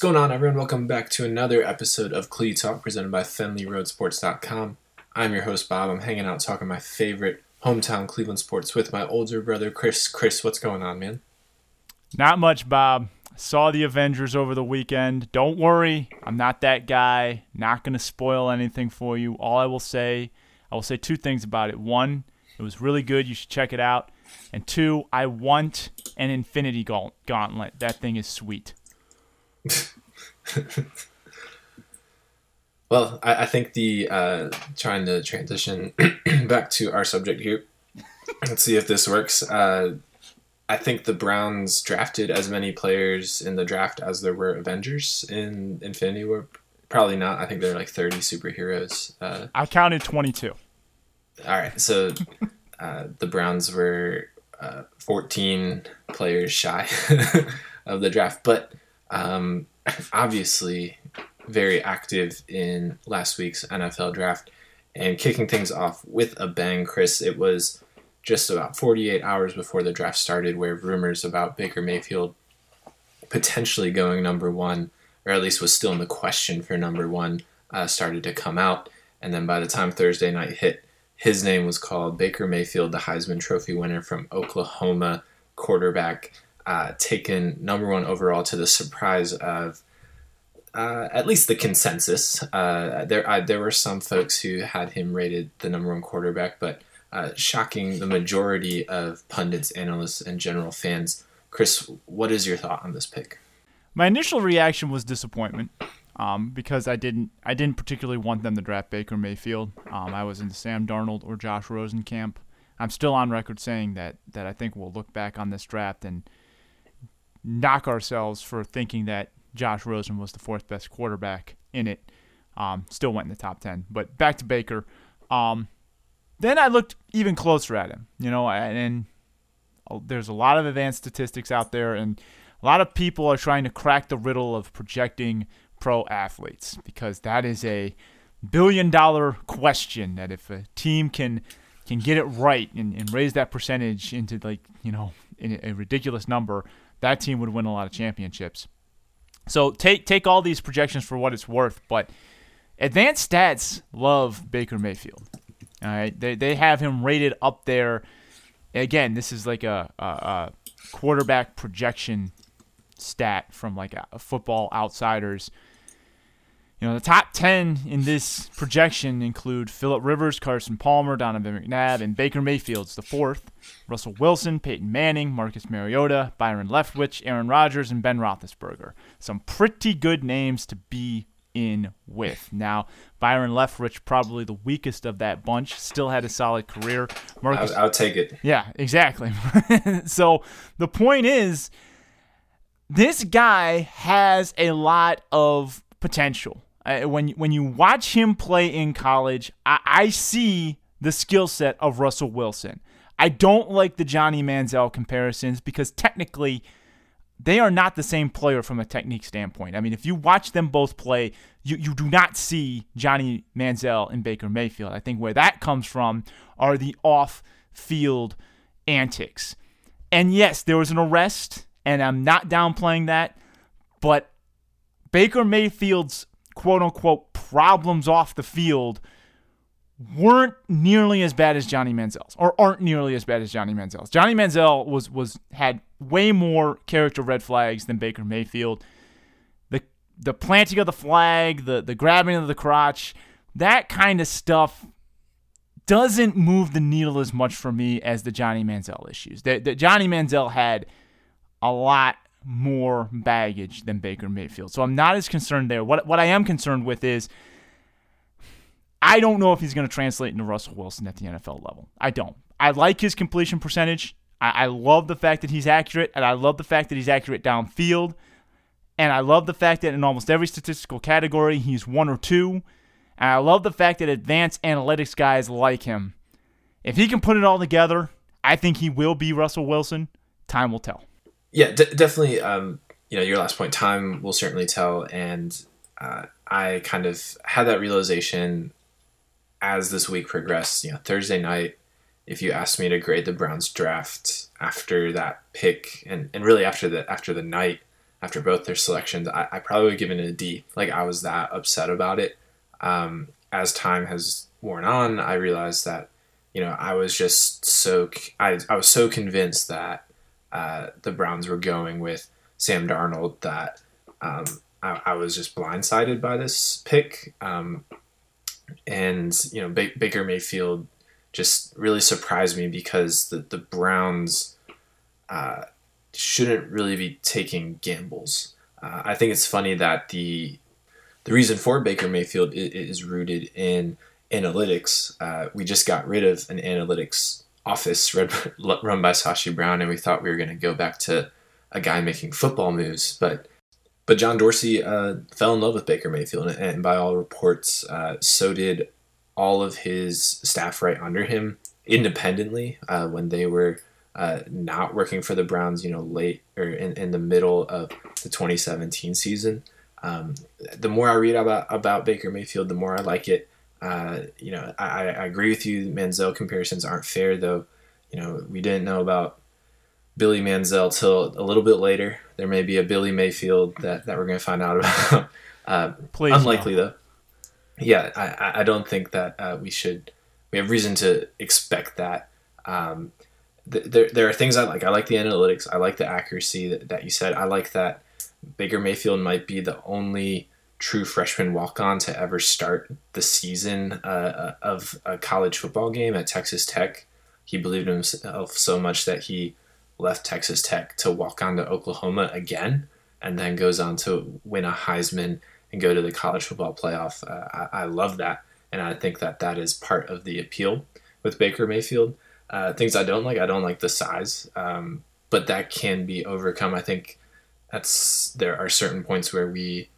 going on, everyone? Welcome back to another episode of Clee Talk presented by FenleyRoadSports.com. I'm your host, Bob. I'm hanging out talking my favorite hometown Cleveland sports with my older brother, Chris. Chris, what's going on, man? Not much, Bob. Saw the Avengers over the weekend. Don't worry, I'm not that guy. Not going to spoil anything for you. All I will say, I will say two things about it. One, it was really good. You should check it out. And two, I want an Infinity Gauntlet. That thing is sweet. well, I, I, think the uh, trying to transition back to our subject here. Let's see if this works. Uh, I think the Browns drafted as many players in the draft as there were Avengers in Infinity War. Probably not. I think there are like 30 superheroes. Uh, I counted 22. All right. So uh, the Browns were uh, 14 players shy of the draft. But um, obviously, very active in last week's NFL draft. And kicking things off with a bang, Chris, it was just about 48 hours before the draft started where rumors about Baker Mayfield potentially going number one, or at least was still in the question for number one, uh, started to come out. And then by the time Thursday night hit, his name was called Baker Mayfield, the Heisman Trophy winner from Oklahoma quarterback uh, taken number one overall to the surprise of uh, at least the consensus. Uh, there, there were some folks who had him rated the number one quarterback, but uh, shocking the majority of pundits, analysts, and general fans. Chris, what is your thought on this pick? My initial reaction was disappointment. Um, because I didn't I didn't particularly want them to draft Baker Mayfield. Um, I was in the Sam Darnold or Josh Rosen camp. I'm still on record saying that that I think we'll look back on this draft and knock ourselves for thinking that Josh Rosen was the fourth best quarterback in it. Um, still went in the top 10. But back to Baker. Um, then I looked even closer at him, you know, and there's a lot of advanced statistics out there, and a lot of people are trying to crack the riddle of projecting pro athletes because that is a billion dollar question that if a team can can get it right and, and raise that percentage into like you know a ridiculous number that team would win a lot of championships. So take take all these projections for what it's worth, but advanced stats love Baker Mayfield. All right, they they have him rated up there. Again, this is like a, a, a quarterback projection stat from like a, a Football Outsiders. You know, the top 10 in this projection include Philip Rivers, Carson Palmer, Donovan McNabb, and Baker Mayfield's the fourth. Russell Wilson, Peyton Manning, Marcus Mariota, Byron Leftwich, Aaron Rodgers, and Ben Roethlisberger. Some pretty good names to be in with. Now, Byron Leftwich, probably the weakest of that bunch, still had a solid career. Marcus, I'll, I'll take it. Yeah, exactly. so the point is, this guy has a lot of potential. When when you watch him play in college, I, I see the skill set of Russell Wilson. I don't like the Johnny Manziel comparisons because technically they are not the same player from a technique standpoint. I mean, if you watch them both play, you, you do not see Johnny Manziel and Baker Mayfield. I think where that comes from are the off field antics. And yes, there was an arrest, and I'm not downplaying that, but Baker Mayfield's quote unquote problems off the field weren't nearly as bad as Johnny Manziel's, or aren't nearly as bad as Johnny Manziel's. Johnny Manziel was was had way more character red flags than Baker Mayfield. The the planting of the flag, the the grabbing of the crotch, that kind of stuff doesn't move the needle as much for me as the Johnny Manziel issues. The, the Johnny Manziel had a lot more baggage than Baker Mayfield. So I'm not as concerned there. What what I am concerned with is I don't know if he's going to translate into Russell Wilson at the NFL level. I don't. I like his completion percentage. I, I love the fact that he's accurate, and I love the fact that he's accurate downfield. And I love the fact that in almost every statistical category, he's one or two. And I love the fact that advanced analytics guys like him. If he can put it all together, I think he will be Russell Wilson. Time will tell. Yeah, d- definitely. Um, you know, your last point, time will certainly tell. And uh, I kind of had that realization as this week progressed. You know, Thursday night, if you asked me to grade the Browns draft after that pick, and, and really after the after the night after both their selections, I, I probably would have given it a D. Like I was that upset about it. Um, as time has worn on, I realized that you know I was just so I, I was so convinced that uh, the Browns were going with Sam Darnold that um, I, I, was just blindsided by this pick. Um, and you know ba- Baker Mayfield just really surprised me because the the Browns uh, shouldn't really be taking gambles. Uh, I think it's funny that the the reason for Baker Mayfield is, is rooted in analytics. Uh, we just got rid of an analytics office run, run by Sashi Brown, and we thought we were going to go back to a guy making football moves, but but John Dorsey uh, fell in love with Baker Mayfield, and by all reports, uh, so did all of his staff right under him independently uh, when they were uh, not working for the Browns, you know, late or in, in the middle of the 2017 season. Um, the more I read about about Baker Mayfield, the more I like it. Uh, you know, I, I agree with you. Manziel comparisons aren't fair, though. You know, we didn't know about Billy Manziel till a little bit later. There may be a Billy Mayfield that, that we're going to find out about. uh, Please unlikely no. though. Yeah, I, I don't think that uh, we should. We have reason to expect that. Um, there, there are things I like. I like the analytics. I like the accuracy that, that you said. I like that Baker Mayfield might be the only true freshman walk on to ever start the season uh, uh, of a college football game at Texas Tech. He believed in himself so much that he left Texas Tech to walk on to Oklahoma again and then goes on to win a Heisman and go to the college football playoff. Uh, I, I, love that. And I think that that is part of the appeal with Baker Mayfield. Uh, things I don't like, I don't like the size, um, but that can be overcome. I think that's there are certain points where we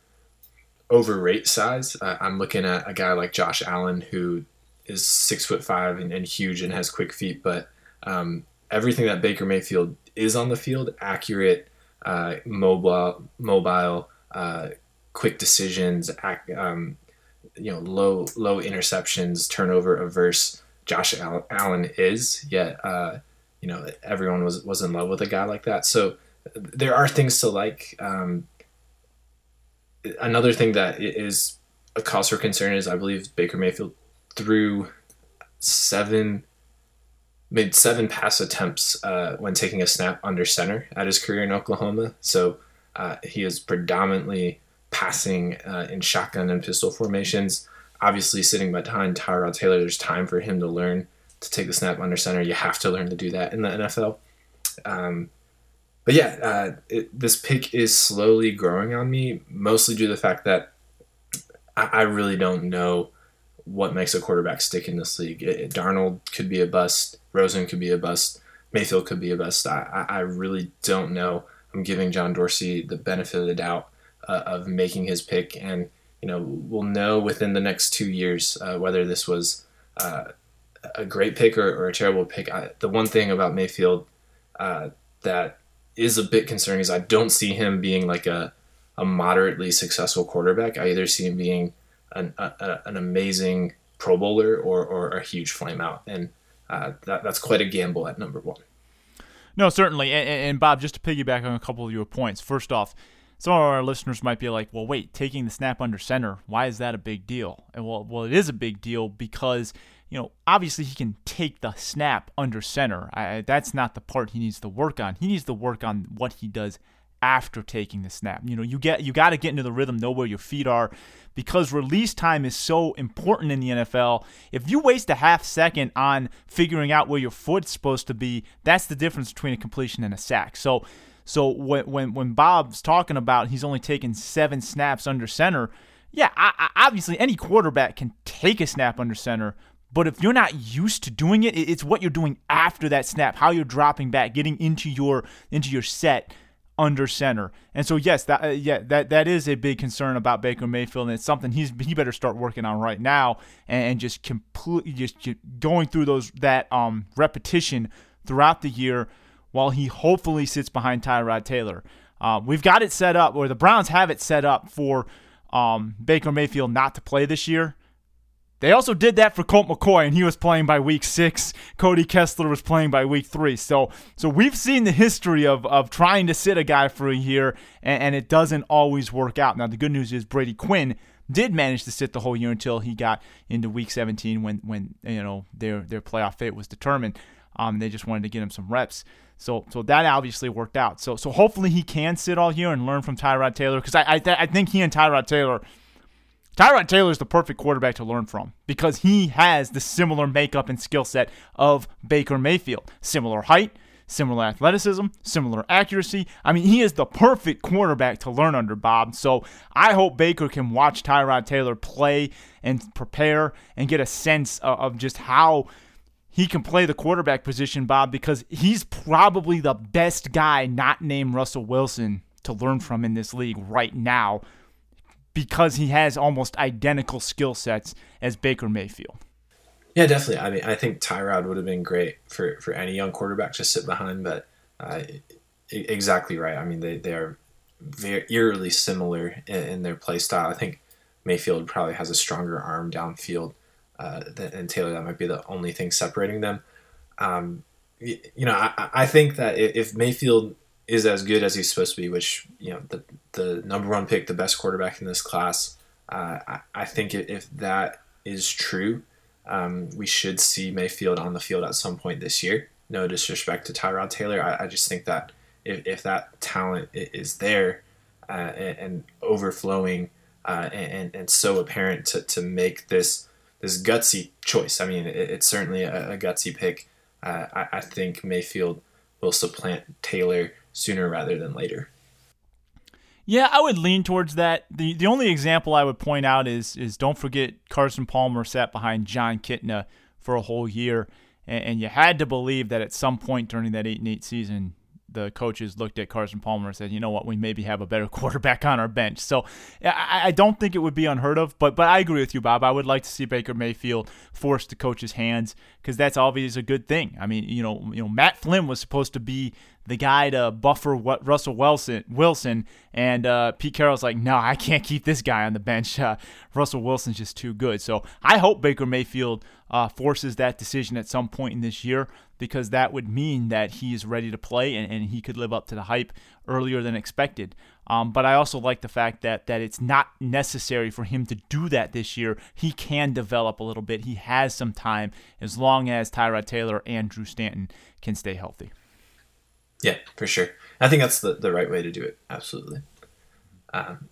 overrate size. Uh, I'm looking at a guy like Josh Allen who is six foot five and, and huge and has quick feet, but um, everything that Baker Mayfield is on the field, accurate, uh, mobile, mobile, uh, quick decisions, ac- um, you know, low low interceptions, turnover averse. Josh Allen is yet, uh, you know, everyone was was in love with a guy like that. So there are things to like. Um, another thing that is a cause for concern is I believe Baker Mayfield threw seven made seven pass attempts uh, when taking a snap under center at his career in Oklahoma. So uh, he is predominantly passing uh, in shotgun and pistol formations. Obviously, sitting behind Tyrod Taylor, there's time for him to learn to take the snap under center. You have to learn to do that in the NFL. Um, but yeah, uh, it, this pick is slowly growing on me, mostly due to the fact that I, I really don't know what makes a quarterback stick in this league. It, Darnold could be a bust. Rosen could be a bust. Mayfield could be a bust. I, I really don't know. I'm giving John Dorsey the benefit of the doubt uh, of making his pick, and you know we'll know within the next two years uh, whether this was uh, a great pick or, or a terrible pick. I, the one thing about Mayfield uh, that is a bit concerning is I don't see him being like a a moderately successful quarterback. I either see him being an, a, an amazing Pro Bowler or, or a huge flameout, and uh, that, that's quite a gamble at number one. No, certainly. And, and, Bob, just to piggyback on a couple of your points. First off, some of our listeners might be like, "Well, wait, taking the snap under center, why is that a big deal?" And well, well, it is a big deal because you know, obviously he can take the snap under center. I, that's not the part he needs to work on. He needs to work on what he does after taking the snap. You know, you get you got to get into the rhythm, know where your feet are, because release time is so important in the NFL. If you waste a half second on figuring out where your foot's supposed to be, that's the difference between a completion and a sack. So, so when when when Bob's talking about he's only taken seven snaps under center, yeah, I, I, obviously any quarterback can take a snap under center. But if you're not used to doing it, it's what you're doing after that snap, how you're dropping back, getting into your into your set under center. And so yes, that uh, yeah, that that is a big concern about Baker Mayfield and it's something he's he better start working on right now and, and just completely just going through those that um repetition throughout the year while he hopefully sits behind Tyrod Taylor. Uh, we've got it set up, or the Browns have it set up for um, Baker Mayfield not to play this year. They also did that for Colt McCoy, and he was playing by week six. Cody Kessler was playing by week three. So, so we've seen the history of, of trying to sit a guy for a year, and, and it doesn't always work out. Now, the good news is Brady Quinn did manage to sit the whole year until he got into week 17 when when you know their their playoff fate was determined. Um, they just wanted to get him some reps. So so that obviously worked out. So so hopefully he can sit all year and learn from Tyrod Taylor because I I, th- I think he and Tyrod Taylor Tyrod Taylor is the perfect quarterback to learn from because he has the similar makeup and skill set of Baker Mayfield. Similar height, similar athleticism, similar accuracy. I mean, he is the perfect quarterback to learn under Bob. So I hope Baker can watch Tyrod Taylor play and prepare and get a sense of, just how he can play the quarterback position, Bob, because he's probably the best guy not named Russell Wilson to learn from in this league right now because he has almost identical skill sets as Baker Mayfield. Yeah, definitely. I mean, I think Tyrod would have been great for, for any young quarterback to sit behind, but uh, exactly right. I mean, they, they are very eerily similar in, in, their play style. I think Mayfield probably has a stronger arm downfield uh, than and Taylor. That might be the only thing separating them. Um, you, you know, I, I think that if Mayfield is as good as he's supposed to be, which you know the the number one pick, the best quarterback in this class. Uh, I, I, think if that is true, um, we should see Mayfield on the field at some point this year. No disrespect to Tyrod Taylor, I, I just think that if, if that talent is there uh, and, and, overflowing uh, and, and so apparent to, to make this this gutsy choice, I mean, it, it's certainly a, a gutsy pick. Uh, I, I think Mayfield will supplant Taylor sooner rather than later. Yeah, I would lean towards that. the The only example I would point out is is don't forget Carson Palmer sat behind Jon Kitna for a whole year, and, and you had to believe that at some point during that eight and eight season, the coaches looked at Carson Palmer and said, "You know what? We maybe have a better quarterback on our bench." So I, I, don't think it would be unheard of, but but I agree with you, Bob. I would like to see Baker Mayfield forced to coach's hands because that's obviously a good thing. I mean, you know, you know, Matt Flynn was supposed to be the guy to buffer what Russell Wilson, Wilson and uh, Pete Carroll's like, no, I can't keep this guy on the bench. Uh, Russell Wilson's just too good. So I hope Baker Mayfield uh, forces that decision at some point in this year because that would mean that he is ready to play and, and he could live up to the hype earlier than expected. Um, but I also like the fact that that it's not necessary for him to do that this year. He can develop a little bit. He has some time as long as Tyrod Taylor and Drew Stanton can stay healthy. Yeah, for sure. I think that's the, the right way to do it. Absolutely. Um,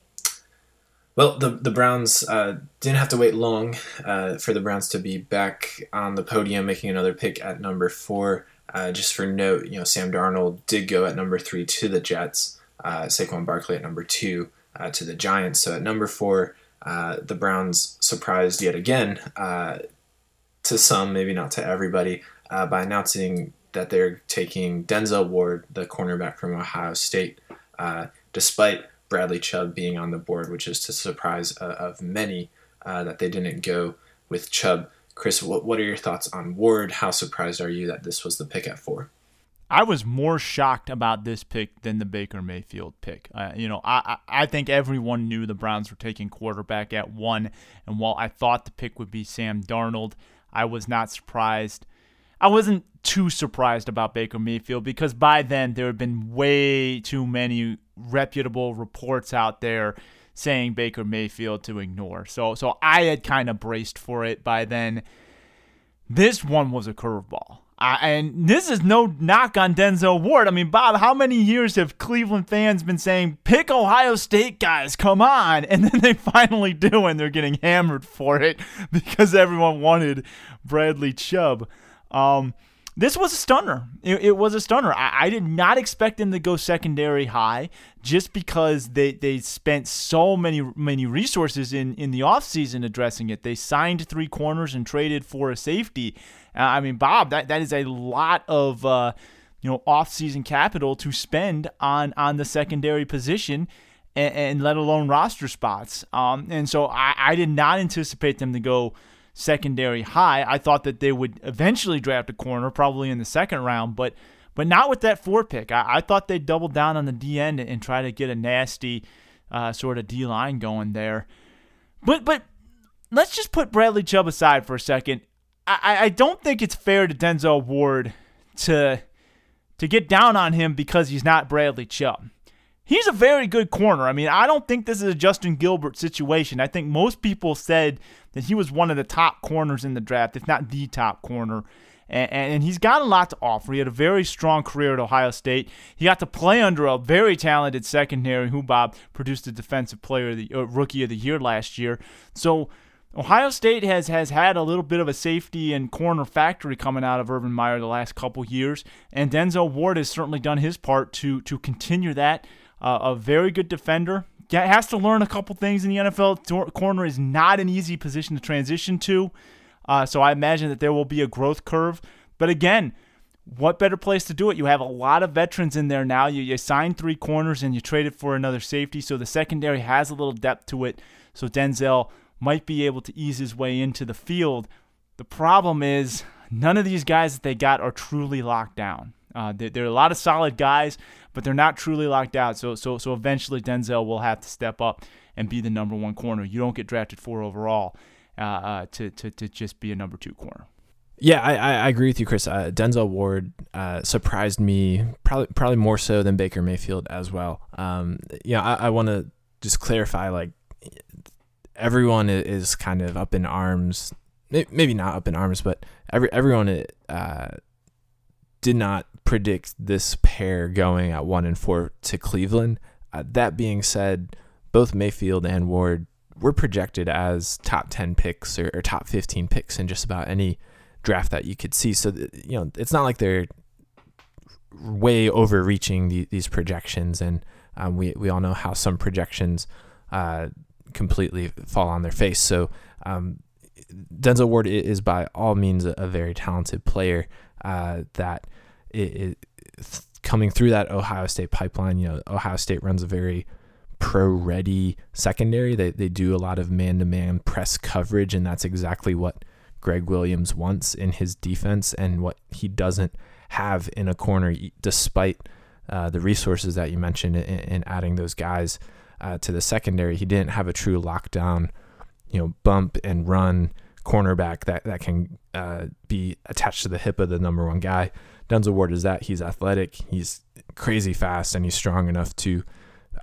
well, the the Browns uh, didn't have to wait long uh, for the Browns to be back on the podium, making another pick at number four. Uh, just for note, you know, Sam Darnold did go at number three to the Jets. Uh, Saquon Barkley at number two uh, to the Giants. So at number four, uh, the Browns surprised yet again to some, maybe not to everybody, by announcing that they're taking Denzel Ward, the cornerback from Ohio State, uh, despite Bradley Chubb being on the board, which is to surprise uh, of many uh, that they didn't go with Chubb. Chris, what, what are your thoughts on Ward? How surprised are you that this was the pick at four? I was more shocked about this pick than the Baker Mayfield pick. Uh, you know, I, I think everyone knew the Browns were taking quarterback at one, and while I thought the pick would be Sam Darnold, I was not surprised. I wasn't too surprised about Baker Mayfield because by then there had been way too many reputable reports out there saying Baker Mayfield to ignore. So so I had kind of braced for it by then. This one was a curveball. and this is no knock on Denzel Ward. I mean, Bob, how many years have Cleveland fans been saying, pick Ohio State guys, come on? And then they finally do, and they're getting hammered for it because everyone wanted Bradley Chubb. Um, this was a stunner. It, it was a stunner. I, I, did not expect them to go secondary high just because they, they spent so many many resources in, in the offseason addressing it. They signed three corners and traded for a safety. Uh, I mean, Bob, that, that is a lot of uh, you know offseason capital to spend on on the secondary position. And, and let alone roster spots. Um, and so I, I did not anticipate them to go secondary high. I thought that they would eventually draft a corner, probably in the second round, but but not with that four pick. I, I thought they'd double down on the D end and, try to get a nasty uh, sort of D line going there. But but let's just put Bradley Chubb aside for a second. I, I don't think it's fair to Denzel Ward to to get down on him because he's not Bradley Chubb. He's a very good corner. I mean, I don't think this is a Justin Gilbert situation. I think most people said that he was one of the top corners in the draft, if not the top corner. And, and, he's got a lot to offer. He had a very strong career at Ohio State. He got to play under a very talented secondary who Bob produced a defensive player, the uh, rookie of the year last year. So Ohio State has has had a little bit of a safety and corner factory coming out of Urban Meyer the last couple years, and Denzel Ward has certainly done his part to to continue that. Uh, a very good defender. Has to learn a couple things in the NFL. Corner is not an easy position to transition to, uh, so I imagine that there will be a growth curve. But again, what better place to do it? You have a lot of veterans in there now. You, you signed three corners and you traded for another safety, so the secondary has a little depth to it. So Denzel might be able to ease his way into the field. The problem is none of these guys that they got are truly locked down. Uh, there, there, are a lot of solid guys, but they're not truly locked out. So, so, so eventually Denzel will have to step up and be the number one corner. You don't get drafted four overall uh, uh, to, to, to just be a number two corner. Yeah, I, I agree with you, Chris. Uh, Denzel Ward uh, surprised me probably probably more so than Baker Mayfield as well. Um, yeah, I, I want to just clarify like everyone is kind of up in arms. Maybe not up in arms, but every everyone uh, did not predict this pair going at one and four to Cleveland. Uh, that being said, both Mayfield and Ward were projected as top ten picks or, or, top fifteen picks in just about any draft that you could see. So you know, it's not like they're way overreaching the, these projections, and um, we we all know how some projections. Uh, completely fall on their face. So um, Denzel Ward is by all means a, very talented player uh, that is coming through that Ohio State pipeline. You know, Ohio State runs a very pro-ready secondary. They they do a lot of man-to-man press coverage, and that's exactly what Gregg Williams wants in his defense, and what he doesn't have in a corner, despite uh, the resources that you mentioned in, in adding those guys uh, to the secondary, he didn't have a true lockdown, you know, bump and run cornerback that that can uh, be attached to the hip of the number one guy. Denzel Ward is that. He's athletic, he's crazy fast, and he's strong enough to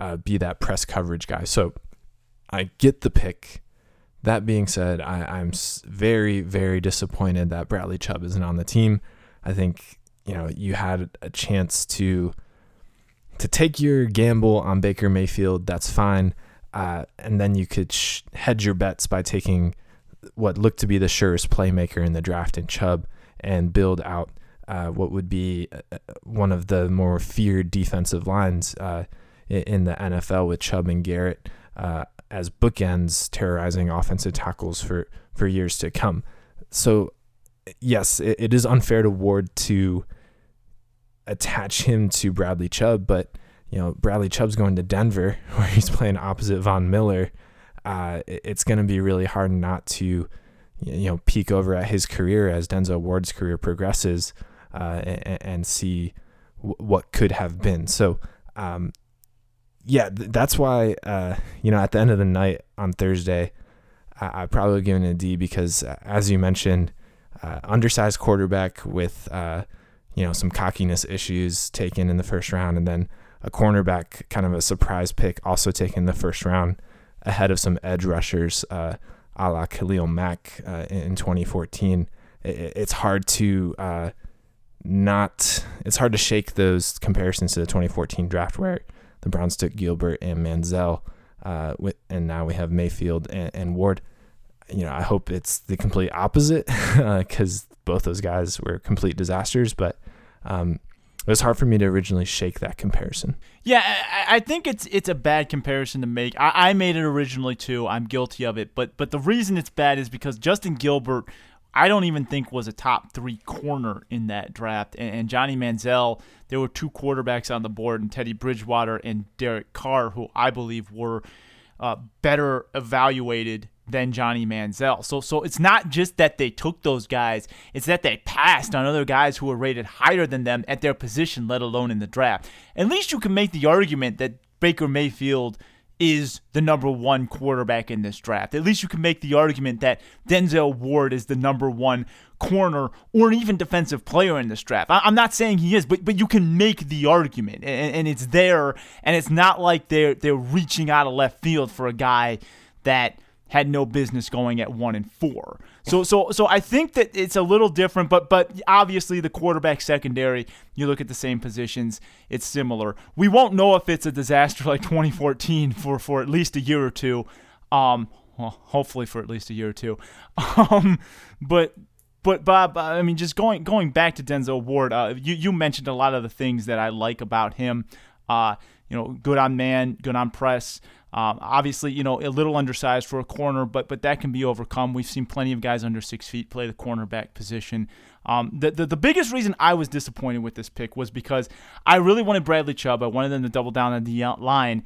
uh, be that press coverage guy. So I get the pick. That being said, I, am very, very disappointed that Bradley Chubb isn't on the team. I think you know you had a chance to to take your gamble on Baker Mayfield, that's fine. Uh, and then you could sh- hedge your bets by taking what looked to be the surest playmaker in the draft in Chubb and build out uh, what would be uh, one of the more feared defensive lines uh, in the NFL with Chubb and Garrett uh, as bookends terrorizing offensive tackles for, for years to come. So, yes, it, it is unfair to Ward to attach him to Bradley Chubb, but you know Bradley Chubb's going to Denver where he's playing opposite Von Miller. Uh, it's going to be really hard not to you know peek over at his career as Denzel Ward's career progresses uh, and, and, see w- what could have been. So. Um, yeah, th- that's why uh, you know at the end of the night on Thursday, I, I probably given it a D because, uh, as you mentioned, uh, undersized quarterback with uh, you know, some cockiness issues taken in the first round, and then a cornerback, kind of a surprise pick, also taken in the first round ahead of some edge rushers, uh, a la Khalil Mack uh, in 2014. It, it's hard to uh, not, it's hard to shake those comparisons to the 2014 draft where the Browns took Gilbert and Manziel, uh, with, and now we have Mayfield and, and Ward you know, I hope it's the complete opposite because uh, both those guys were complete disasters. But um, it was hard for me to originally shake that comparison. Yeah, I, I think it's it's a bad comparison to make. I, I, made it originally too. I'm guilty of it, but but the reason it's bad is because Justin Gilbert, I don't even think was a top three corner in that draft, and, and Johnny Manziel. There were two quarterbacks on the board, and Teddy Bridgewater and Derek Carr, who I believe were uh, better evaluated than Johnny Manziel. So so it's not just that they took those guys, it's that they passed on other guys who were rated higher than them at their position, let alone in the draft. At least you can make the argument that Baker Mayfield is the number one quarterback in this draft. At least you can make the argument that Denzel Ward is the number one corner or even defensive player in this draft. I'm not saying he is, but but you can make the argument, and, and it's there, and it's not like they're they're reaching out of left field for a guy that had no business going at one and four. So so so I think that it's a little different, but but obviously the quarterback secondary, you look at the same positions, it's similar. We won't know if it's a disaster like 2014 for for at least a year or two. Um, well, hopefully for at least a year or two. Um, but but Bob, I mean, just going going back to Denzel Ward, uh, you you mentioned a lot of the things that I like about him. Uh, you know, good on man, good on press. Um, obviously, you know, a little undersized for a corner, but but that can be overcome. We've seen plenty of guys under six feet play the cornerback position. Um, the, the, the biggest reason I was disappointed with this pick was because I really wanted Bradley Chubb. I wanted them to double down on the line.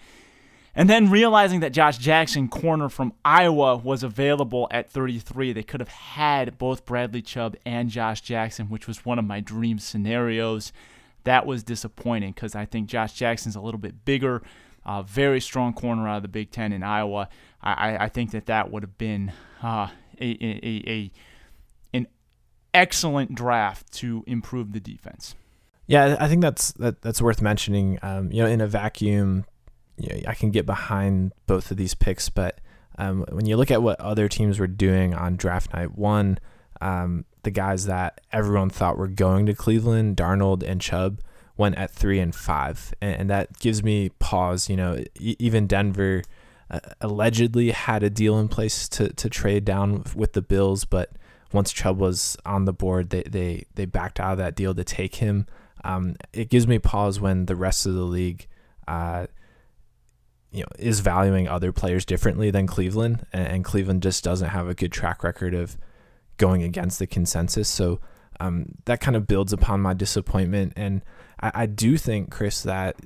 And then realizing that Josh Jackson, corner from Iowa, was available at 33, they could have had both Bradley Chubb and Josh Jackson, which was one of my dream scenarios. That was disappointing because I think Josh Jackson's a little bit bigger, uh, very strong corner out of the Big Ten in Iowa. I, I think that that would have been uh, a, a, a an excellent draft to improve the defense. Yeah, I think that's that, that's worth mentioning. Um, you know, in a vacuum, you know, I can get behind both of these picks, but um, when you look at what other teams were doing on draft night, one, um, the guys that everyone thought were going to Cleveland, Darnold and Chubb, went at three and five, and, and that gives me pause. You know, even Denver uh, allegedly had a deal in place to to trade down with the Bills, but once Chubb was on the board, they they they backed out of that deal to take him. Um, it gives me pause when the rest of the league, uh, you know, is valuing other players differently than Cleveland, and, and Cleveland just doesn't have a good track record of going against the consensus. So um, that kind of builds upon my disappointment. And I, I, do think, Chris, that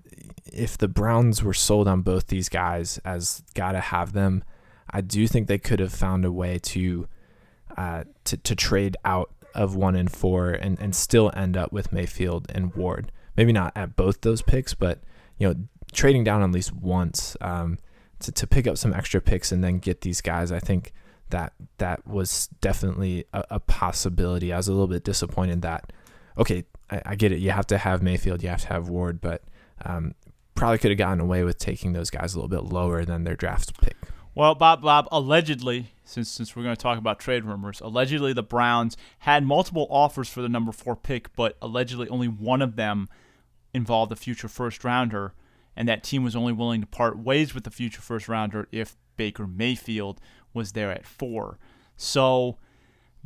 if the Browns were sold on both these guys as gotta have them, I do think they could have found a way to uh, to, to trade out of one and four and, and still end up with Mayfield and Ward. Maybe not at both those picks, but you know, trading down at least once um, to, to pick up some extra picks and then get these guys. I think that that was definitely a, a possibility. I was a little bit disappointed that okay, I, I, get it. You have to have Mayfield, you have to have Ward, but um, probably could have gotten away with taking those guys a little bit lower than their draft pick. Well, Bob, Bob, allegedly, since since we're going to talk about trade rumors, allegedly the Browns had multiple offers for the number four pick, but allegedly only one of them involved a future first rounder, and that team was only willing to part ways with the future first rounder if Baker Mayfield was there at four. So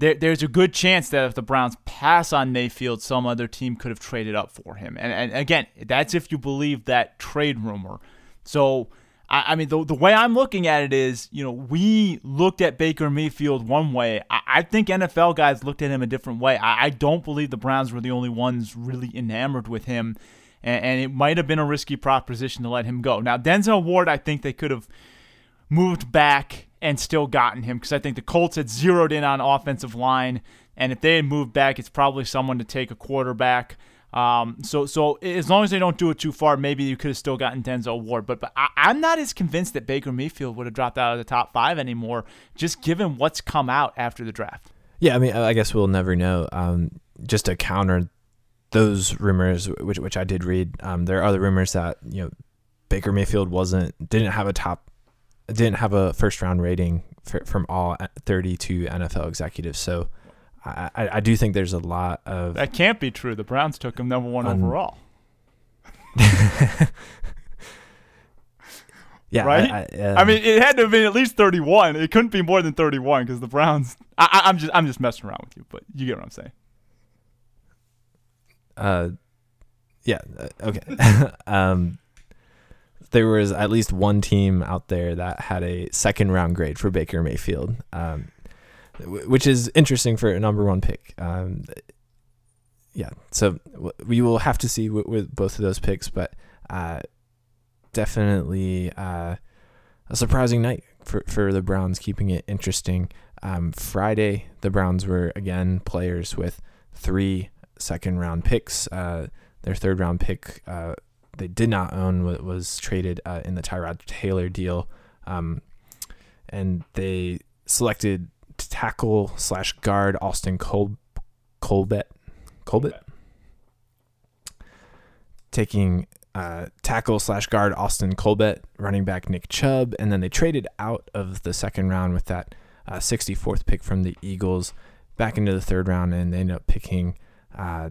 there, there's a good chance that if the Browns pass on Mayfield, some other team could have traded up for him. And, and again, that's if you believe that trade rumor. So, I, I mean, the, the way I'm looking at it is, you know, we looked at Baker Mayfield one way. I, I think NFL guys looked at him a different way. I, I don't believe the Browns were the only ones really enamored with him. And, and it might have been a risky proposition to let him go. Now, Denzel Ward, I think they could have moved back and still gotten him because I think the Colts had zeroed in on offensive line, and if they had moved back, it's probably someone to take a quarterback. Um, so so as long as they don't do it too far, maybe you could have still gotten Denzel Ward. But but I, am not as convinced that Baker Mayfield would have dropped out of the top five anymore, just given what's come out after the draft. Yeah, I mean, I guess we'll never know. Um, just to counter those rumors, which which I did read, um, there are other rumors that you know Baker Mayfield wasn't didn't have a top didn't have a first round rating for, from all 32 NFL executives. So I, I, do think there's a lot of that can't be true. The Browns took him number one un- overall. yeah, right. I, I, uh, I, mean, it had to have been at least 31. It couldn't be more than 31 because the Browns. I, am just I'm just messing around with you, but you get what I'm saying. Uh, yeah. Uh, okay. um, there was at least one team out there that had a second round grade for Baker Mayfield, um, which is interesting for a number one pick. Um, yeah, so we will have to see with, with both of those picks, but uh, definitely uh, a surprising night for, for the Browns, keeping it interesting. Um, Friday, the Browns were again players with three second round picks. Uh, their third round pick uh, they did not own what was traded uh, in the Tyrod Taylor deal, um, and they selected tackle slash guard Austin Col- Colbert. Colbert. Taking uh, tackle slash guard Austin Colbert, running back Nick Chubb, and then they traded out of the second round with that uh, 64th pick from the Eagles back into the third round, and they ended up picking uh,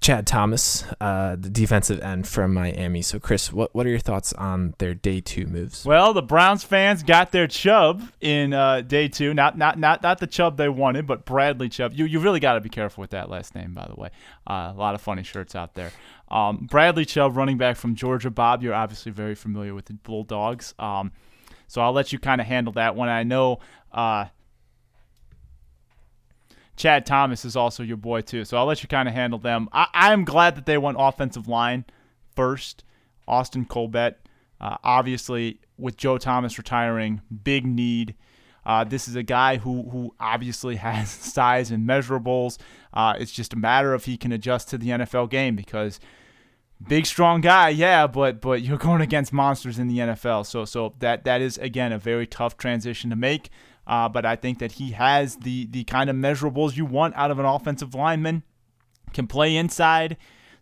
Chad Thomas, uh, the defensive end from Miami. So, Chris, what what are your thoughts on their day two moves? Well, the Browns fans got their Chubb in uh, day two. Not not not not the Chubb they wanted, but Bradley Chubb. You you really got to be careful with that last name, by the way. Uh, a lot of funny shirts out there. Um, Bradley Chubb, running back from Georgia. Bob, you're obviously very familiar with the Bulldogs. Um, so I'll let you kind of handle that one. I know uh, Chad Thomas is also your boy too. So I'll let you kind of handle them. I, I'm glad that they went offensive line first. Austin Colbert, uh, obviously with Joe Thomas retiring, big need. Uh, this is a guy who who obviously has size and measurables. Uh, it's just a matter of he can adjust to the NFL game because big strong guy, yeah, but but you're going against monsters in the NFL. So so that that is again a very tough transition to make. Uh, but I think that he has the the kind of measurables you want out of an offensive lineman. Can play inside.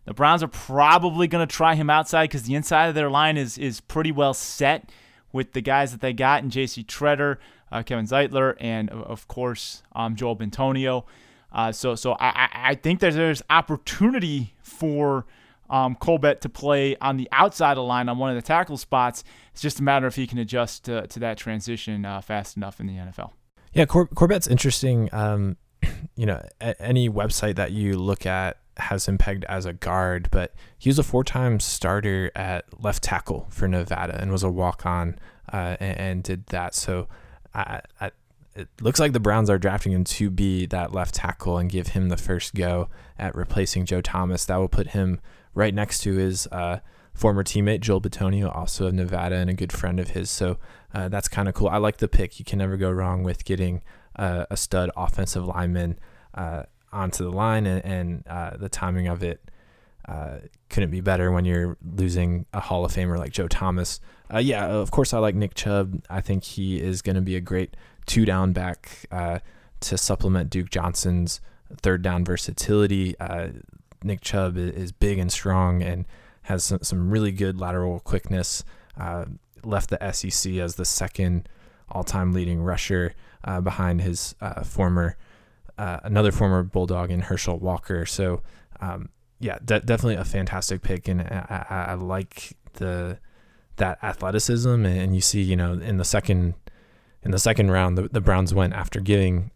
The Browns are probably going to try him outside because the inside of their line is is pretty well set with the guys that they got in J.C. Tretter, uh, Kevin Zeitler, and of course um, Joel Bitonio. Uh, so so I, I think that there's opportunity for um, Colbert to play on the outside of the line on one of the tackle spots. It's just a matter of if he can adjust to, to that transition uh, fast enough in the NFL. Yeah, Cor- Corbett's interesting. Um, you know, any website that you look at has him pegged as a guard, but he was a four-time starter at left tackle for Nevada and was a walk-on uh, and, and, did that. So I, I, it looks like the Browns are drafting him to be that left tackle and give him the first go at replacing Joe Thomas. That will put him right next to his uh, former teammate Joel Bitonio, also of Nevada and a good friend of his. So uh, that's kind of cool. I like the pick. You can never go wrong with getting uh, a stud offensive lineman uh, onto the line, and, and uh, the timing of it uh, couldn't be better when you're losing a Hall of Famer like Joe Thomas. yeah, of course, I like Nick Chubb. I think he is going to be a great two down back to supplement Duke Johnson's third down versatility. Uh, Nick Chubb is big and strong and has some, some really good lateral quickness. Uh, left the SEC as the second all-time leading rusher uh, behind his uh, former uh, another former Bulldog in Herschel Walker. So um, yeah, de- definitely a fantastic pick, and I, I, I, like the that athleticism. And you see, you know, in the second in the second round, the, the Browns went after giving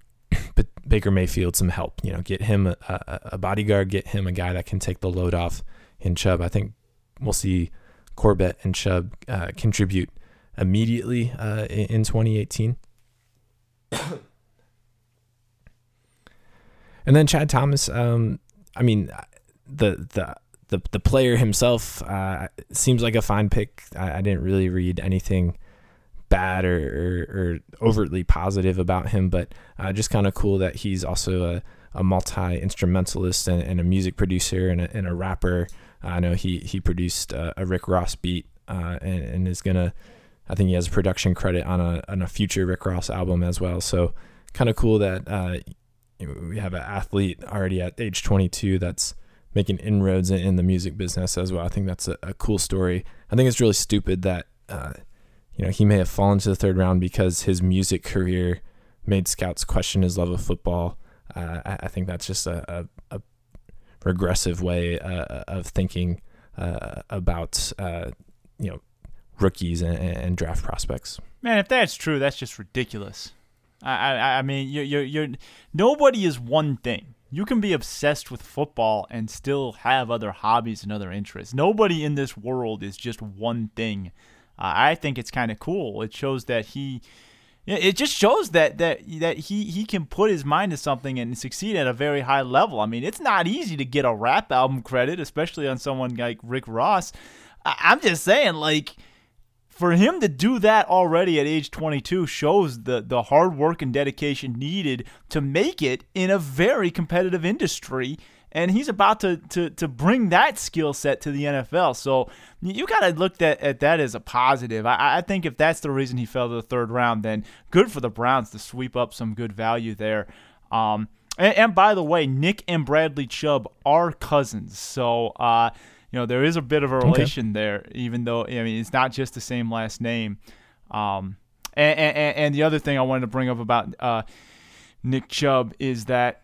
Baker Mayfield some help. You know, get him a, a, bodyguard, get him a guy that can take the load off in Chubb. I think we'll see Corbett and Chubb uh, contribute immediately uh, in, in 2018. and then Chad Thomas. Um, I mean, the the the the player himself uh, seems like a fine pick. I, I didn't really read anything bad or, or, or overtly positive about him, but uh, just kind of cool that he's also a, a multi instrumentalist and, and, a music producer and a, and a rapper. I know he he produced uh, a Rick Ross beat uh, and, and, is gonna. I think he has a production credit on a on a future Rick Ross album as well. So kind of cool that uh, we have an athlete already at age 22 that's making inroads in, in the music business as well. I think that's a, a, cool story. I think it's really stupid that uh, you know, he may have fallen to the third round because his music career made scouts question his love of football. Uh, I, I, think that's just a, a, a regressive way uh, of thinking uh, about uh, you know rookies and, and, draft prospects. Man, if that's true, that's just ridiculous. I I, I mean, you're, you're, you're nobody is one thing. You can be obsessed with football and still have other hobbies and other interests. Nobody in this world is just one thing uh, I think it's kind of cool. It shows that he it just shows that that that he he can put his mind to something and succeed at a very high level. I mean, it's not easy to get a rap album credit, especially on someone like Rick Ross. I'm just saying, like, for him to do that already at age 22 shows the the hard work and dedication needed to make it in a very competitive industry and he's about to to to bring that skill set to the NFL. So you got to look at, at that as a positive. I, I think if that's the reason he fell to the third round, then good for the Browns to sweep up some good value there. Um, and, and by the way, Nick and Bradley Chubb are cousins, so uh, you know there is a bit of a relation okay. there, even though I mean it's not just the same last name. Um, and, and, and the other thing I wanted to bring up about uh, Nick Chubb is that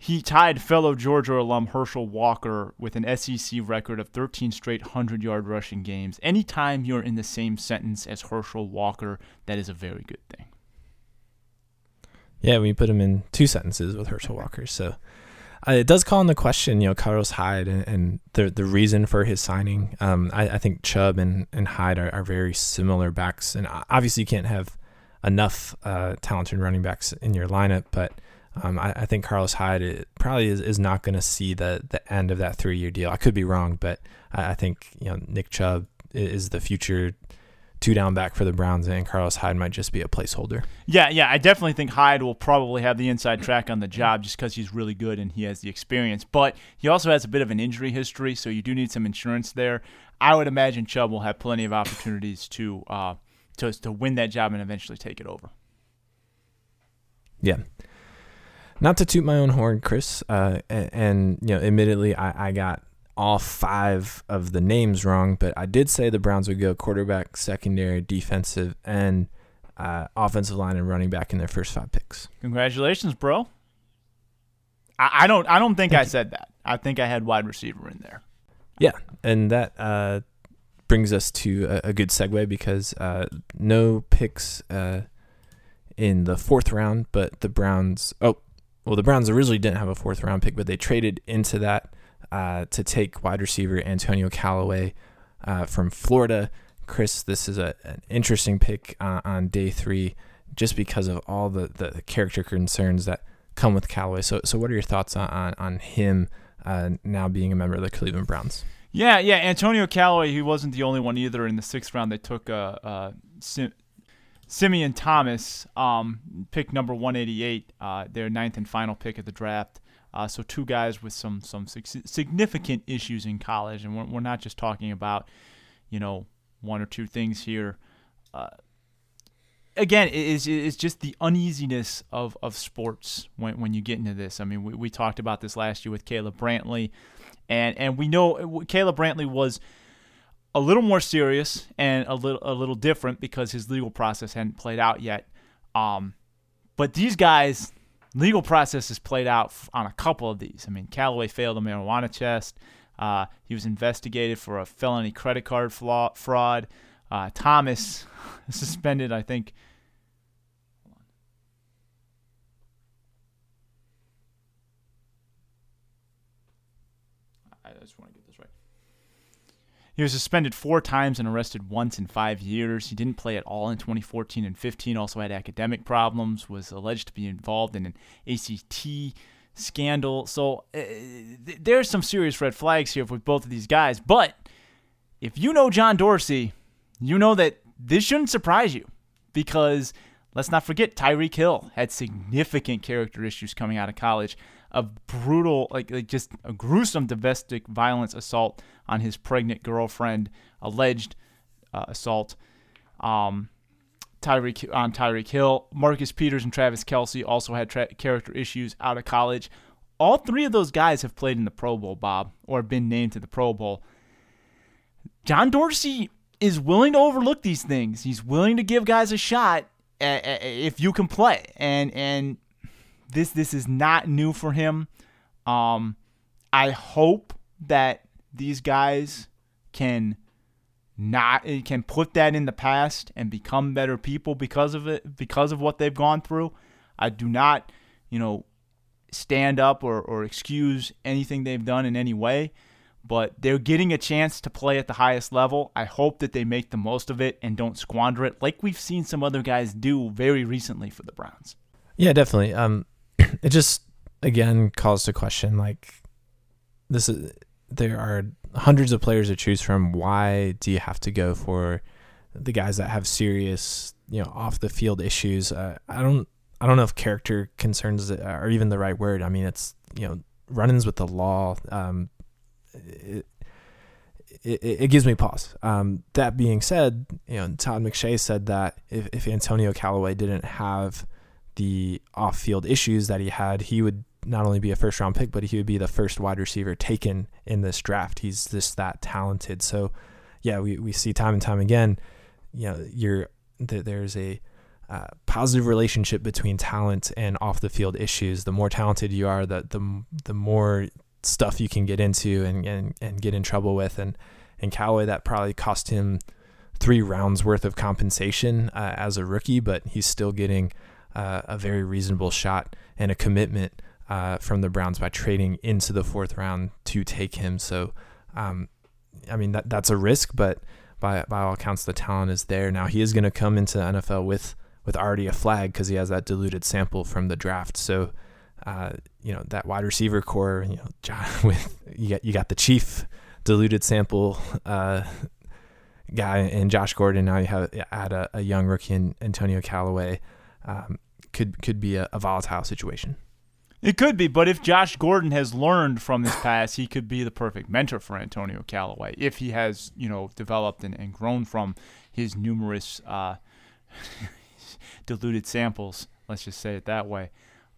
he tied fellow Georgia alum Herschel Walker with an SEC record of 13 straight 100 yard rushing games. Anytime you're in the same sentence as Herschel Walker, that is a very good thing. Yeah, we put him in two sentences with Herschel Walker. So uh, it does call into question, you know, Carlos Hyde and, and the the reason for his signing. Um, I, I, think Chubb and, and Hyde are, are, very similar backs. And obviously, you can't have enough uh, talented running backs in your lineup, but um, I, I, think Carlos Hyde probably is, is not going to see the the end of that three year deal. I could be wrong, but I, I, think you know Nick Chubb is the future two down back for the Browns, and Carlos Hyde might just be a placeholder. Yeah, yeah, I definitely think Hyde will probably have the inside track on the job just because he's really good and he has the experience. But he also has a bit of an injury history, so you do need some insurance there. I would imagine Chubb will have plenty of opportunities to uh, to to win that job and eventually take it over. Yeah not to toot my own horn, Chris, uh, and, and, you know, admittedly, I, I got all five of the names wrong, but I did say the Browns would go quarterback, secondary, defensive, and uh, offensive line and running back in their first five picks. Congratulations, bro. I, I don't. I don't think Thank I you. said that. I think I had wide receiver in there. Yeah, and that uh, brings us to a, a good segue because uh, no picks uh, in the fourth round, but the Browns. Oh, well, the Browns originally didn't have a fourth round pick, but they traded into that uh, to take wide receiver Antonio Callaway uh, from Florida. Chris, this is a, an interesting pick uh, on day three just because of all the, the character concerns that come with Callaway. So, so what are your thoughts on, on, on him uh, now being a member of the Cleveland Browns? Yeah, yeah. Antonio Callaway, he wasn't the only one either. In the sixth round, they took a, uh, Sim- Simeon Thomas, um, pick number 188, uh, their ninth and final pick of the draft. Uh, so two guys with some some significant issues in college, and we're, we're not just talking about, you know, one or two things here. Uh, again, it's, it's just the uneasiness of, of sports when, when you get into this. I mean, we, we talked about this last year with Caleb Brantley, and and we know Caleb Brantley was – a little more serious and a little a little different because his legal process hadn't played out yet. Um, but these guys, legal process has played out on a couple of these. I mean, Callaway failed a marijuana test. Uh, he was investigated for a felony credit card fraud. Uh, Thomas suspended, I think. I just want to get this right. He was suspended four times and arrested once in five years. He didn't play at all in 2014 and 15. Also had academic problems. Was alleged to be involved in an ACT scandal. So uh, there's some serious red flags here with both of these guys. But if you know John Dorsey, you know that this shouldn't surprise you because let's not forget Tyreek Hill had significant character issues coming out of college a brutal, like, like just a gruesome domestic violence assault on his pregnant girlfriend, alleged uh, assault. Um, Tyreek on Tyreek Hill, Marcus Peters and Travis Kelce also had tra- character issues out of college. All three of those guys have played in the Pro Bowl, Bob, or been named to the Pro Bowl. John Dorsey is willing to overlook these things. He's willing to give guys a shot if you can play, and and this this is not new for him. Um, I hope that these guys can not can put that in the past and become better people because of it because of what they've gone through. I do not, you know, stand up or, or excuse anything they've done in any way, but they're getting a chance to play at the highest level. I hope that they make the most of it and don't squander it like we've seen some other guys do very recently for the Browns. Yeah, definitely. Um, it just again calls to question like this is there are hundreds of players to choose from. Why do you have to go for the guys that have serious, you know, off the field issues? Uh, I don't I don't know if character concerns are even the right word. I mean, it's you know run-ins with the law. Um, it, it, it, gives me pause. Um, that being said, you know, Todd McShay said that if, if Antonio Callaway didn't have the off-field issues that he had, he would not only be a first-round pick, but he would be the first wide receiver taken in this draft. He's just that talented. So, yeah, we, we see time and time again, you know, you're there's a uh, positive relationship between talent and off the field issues. The more talented you are, the the the more stuff you can get into and, and, and get in trouble with. And and Callaway that probably cost him three rounds worth of compensation uh, as a rookie, but he's still getting uh, a very reasonable shot and a commitment uh, from the Browns by trading into the fourth round to take him. So, um, I mean that that's a risk, but by by all accounts, the talent is there. Now he is going to come into NFL with with already a flag because he has that diluted sample from the draft. So, uh, you know that wide receiver corps, you know, John, with you got you got the chief diluted sample uh, guy and Josh Gordon. Now you have add a, a young rookie in Antonio Callaway. Um, could could be a, a volatile situation. It could be, but if Josh Gordon has learned from this past, he could be the perfect mentor for Antonio Callaway. If he has, you know, developed and, and grown from his numerous uh, diluted samples. Let's just say it that way.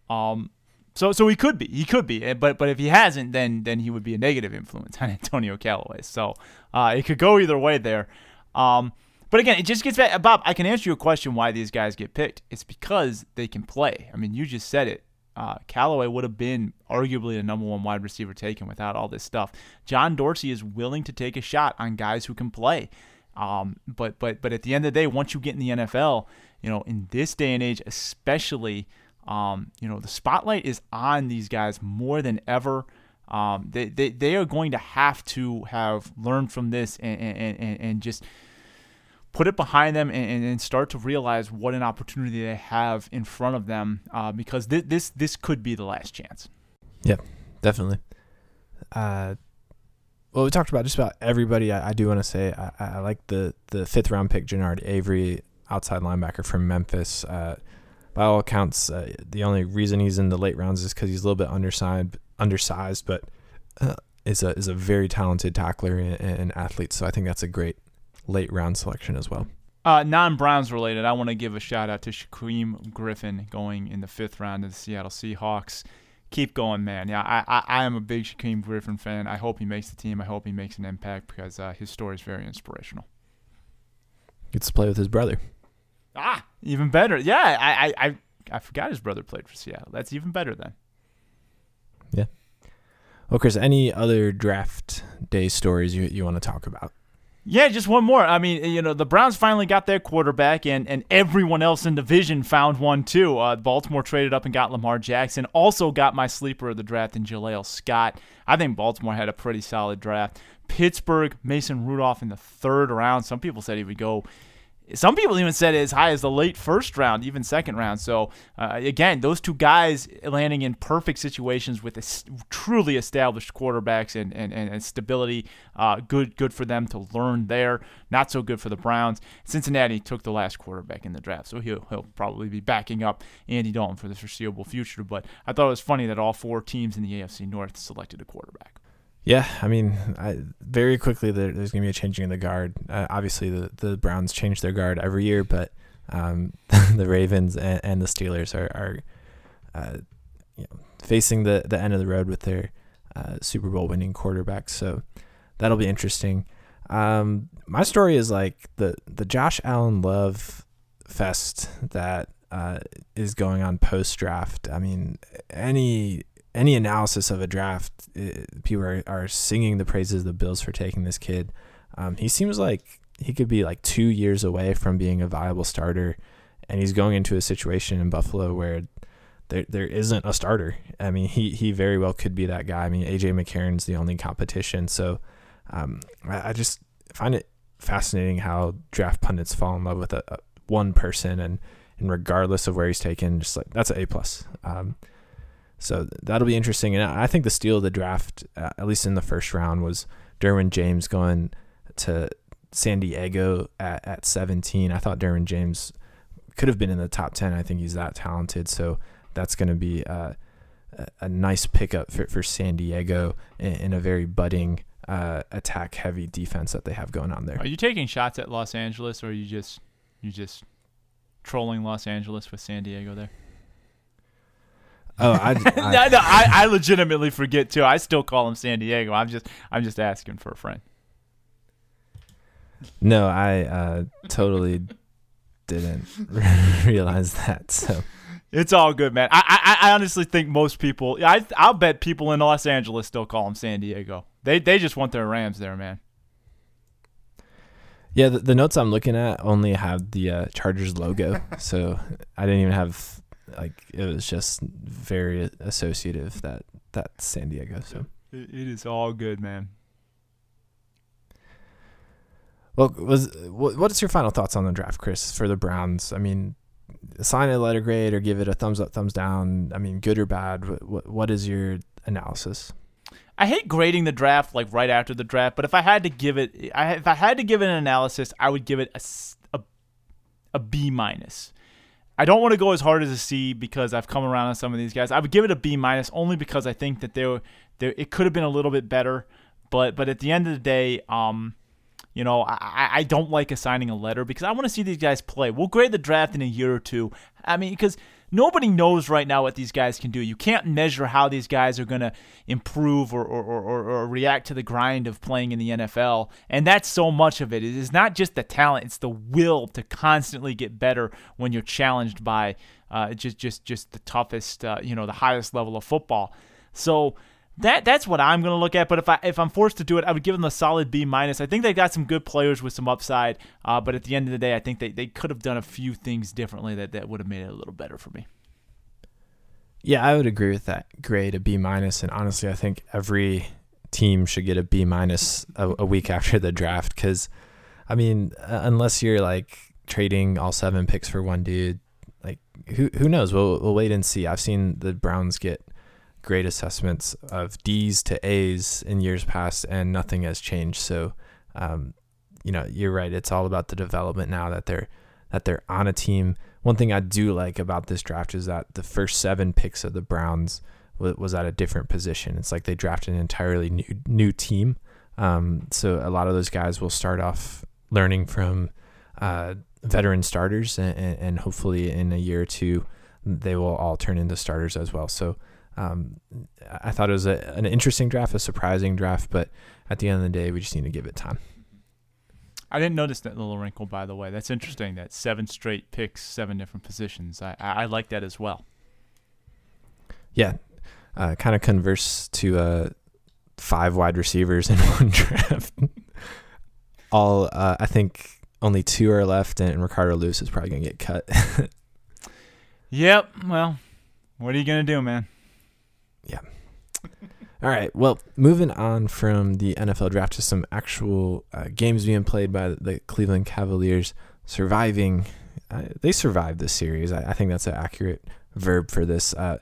Um, so so he could be, he could be, eh, but but if he hasn't, then then he would be a negative influence on Antonio Callaway. So uh, it could go either way there. Um, but again, it just gets back. Bob, I can answer you a question why these guys get picked. It's because they can play. I mean, you just said it. Uh, Callaway would have been arguably the number one wide receiver taken without all this stuff. John Dorsey is willing to take a shot on guys who can play. Um, but but but at the end of the day, once you get in the NFL, you know, in this day and age, especially, um, you know, the spotlight is on these guys more than ever. Um, they, they, they are going to have to have learned from this and, and, and, and just put it behind them and, and, start to realize what an opportunity they have in front of them uh, because th- this this could be the last chance. Yep, definitely. Uh, well, we talked about just about everybody. I, I do want to say I, I, like the the fifth round pick, Genard Avery, outside linebacker from Memphis. Uh, by all accounts, uh, the only reason he's in the late rounds is because he's a little bit undersized, undersized, but uh, is a is a very talented tackler and, and, athlete. So I think that's a great late round selection as well. Uh, non-Browns related, I want to give a shout out to Shaquem Griffin going in the fifth round of the Seattle Seahawks keep going, man. Yeah, I, I, I am a big Shaquem Griffin fan. I hope he makes the team. I hope he makes an impact because uh, his story is very inspirational. Gets to play with his brother. Ah, even better. Yeah, I, I, I, I forgot his brother played for Seattle. That's even better then. Yeah. Well, Chris, any other draft day stories you, you want to talk about? Yeah, just one more. I mean, you know, the Browns finally got their quarterback, and, and everyone else in division found one too. Uh, Baltimore traded up and got Lamar Jackson. Also got my sleeper of the draft in Jaleel Scott. I think Baltimore had a pretty solid draft. Pittsburgh, Mason Rudolph in the third round. Some people said he would go some people even said as high as the late first round, even second round. So uh, again, those two guys landing in perfect situations with truly established quarterbacks and and, and stability. Uh, good good for them to learn there. Not so good for the Browns. Cincinnati took the last quarterback in the draft, so he'll he'll probably be backing up Andy Dalton for the foreseeable future. But I thought it was funny that all four teams in the AFC North selected a quarterback. Yeah, I mean, I, very quickly there, there's going to be a changing of the guard. Uh, obviously, the the Browns change their guard every year, but um, the Ravens and, and, the Steelers are are uh, you know, facing the the end of the road with their uh, Super Bowl winning quarterbacks. So that'll be interesting. Um, my story is like the the Josh Allen love fest that uh, is going on post draft. I mean, any any analysis of a draft, it, people are, are singing the praises of the Bills for taking this kid. Um, he seems like he could be like two years away from being a viable starter, and he's going into a situation in Buffalo where there there isn't a starter. I mean, he he very well could be that guy. I mean, AJ McCarron's the only competition, so um, I, I, just find it fascinating how draft pundits fall in love with a, a one person, and and regardless of where he's taken, just like that's an A plus. Um, so that'll be interesting. And I think the steal of the draft, uh, at least in the first round, was Derwin James going to San Diego at, at 17. I thought Derwin James could have been in the top ten. I think he's that talented. So that's going to be uh, a, a nice pickup for, for San Diego in, in a very budding uh, attack heavy defense that they have going on there. Are you taking shots at Los Angeles, or are you just you just trolling Los Angeles with San Diego there? Oh, I, I, no, no, I, I legitimately forget too. I still call him San Diego. I'm just I'm just asking for a friend. no, I uh, totally didn't realize that. So It's all good, man. I, I, I honestly think most people. I I'll bet people in Los Angeles still call him San Diego. They they just want their Rams there, man. yeah, the, the notes I'm looking at only have the uh, Chargers logo, so I didn't even have like it was just very associative that that's San Diego. So It, it is all good, man. well, was what, what is your final thoughts on the draft, Chris, for the Browns? I mean, assign it a letter grade or give it a thumbs up, thumbs down. I mean, good or bad? What what, what is your analysis? I hate grading the draft like right after the draft, but if I had to give it, I, if I had to give it an analysis, I would give it a, s- a, a B minus. I don't want to go as hard as a C because I've come around on some of these guys. I would give it a B minus only because I think that they were, there it could have been a little bit better, but but at the end of the day, um, you know, I- I don't like assigning a letter because I want to see these guys play. We'll grade the draft in a year or two. I mean, because nobody knows right now what these guys can do. You can't measure how these guys are going to improve or, or, or, or react to the grind of playing in the NFL. And that's so much of it. It is not just the talent, it's the will to constantly get better when you're challenged by uh, just, just, just the toughest, uh, you know, the highest level of football. So that that's what I'm to look at. But if I if I'm forced to do it, I would give them a solid B minus. I think they got some good players with some upside. Uh, but at the end of the day, I think they, they could have done a few things differently that, that would have made it a little better for me. Yeah, I would agree with that grade, a B minus. And honestly, I think every team should get a B minus a, a week after the draft because, I mean, unless you're like trading all seven picks for one dude, like who who knows? We'll we'll wait and see. I've seen the Browns get grade assessments of D's to A's in years past, and nothing has changed. So, um, you know, you're right. It's all about the development now that they're that they're on a team. One thing I do like about this draft is that the first seven picks of the Browns was, was at a different position. It's like they drafted an entirely new new team. Um, so a lot of those guys will start off learning from uh, veteran starters, and, and hopefully in a year or two, they will all turn into starters as well. So um, I thought it was a, an interesting draft, a surprising draft, but at the end of the day, we just need to give it time. I didn't notice that little wrinkle, by the way. That's interesting. That seven straight picks, seven different positions. I I, I like that as well. Yeah, uh, kind of converse to uh, five wide receivers in one draft. All uh, I think only two are left, and Ricardo Lewis is probably gonna get cut. Yep. Well, what are you gonna do, man? All right. Well, moving on from the NFL draft to some actual uh, games being played by the Cleveland Cavaliers, surviving. Uh, they survived this series. I, I think that's an accurate verb for this. Uh,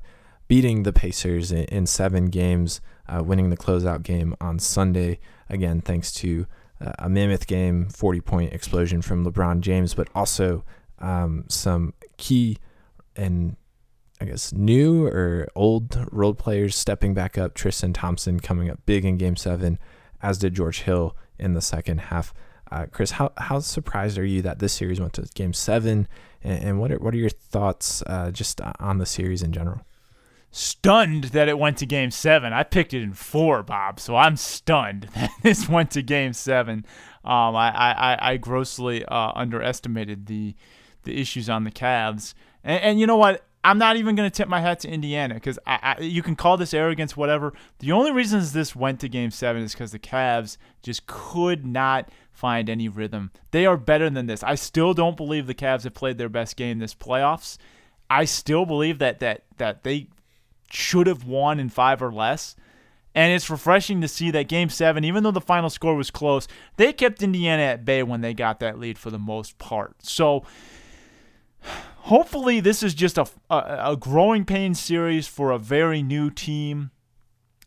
beating the Pacers in, in seven games, uh, winning the closeout game on Sunday. Again, thanks to uh, a mammoth game, 40 point explosion from LeBron James, but also um, some key and I guess new or old role players stepping back up. Tristan Thompson coming up big in Game Seven, as did George Hill in the second half. Uh, Chris, how how surprised are you that this series went to Game Seven, and, and what are what are your thoughts uh, just on the series in general? Stunned that it went to game seven. I picked it in four, Bob, so I'm stunned that this went to game seven. Um, I, I, I grossly uh, underestimated the the issues on the Cavs. And, and you know what? I'm not even going to tip my hat to Indiana because you can call this arrogance, whatever. The only reasons this went to game seven is because the Cavs just could not find any rhythm. They are better than this. I still don't believe the Cavs have played their best game this playoffs. I still believe that that that they should have won in five or less. And it's refreshing to see that game seven, even though the final score was close, they kept Indiana at bay when they got that lead for the most part. So hopefully, this is just a, a, a growing pain series for a very new team.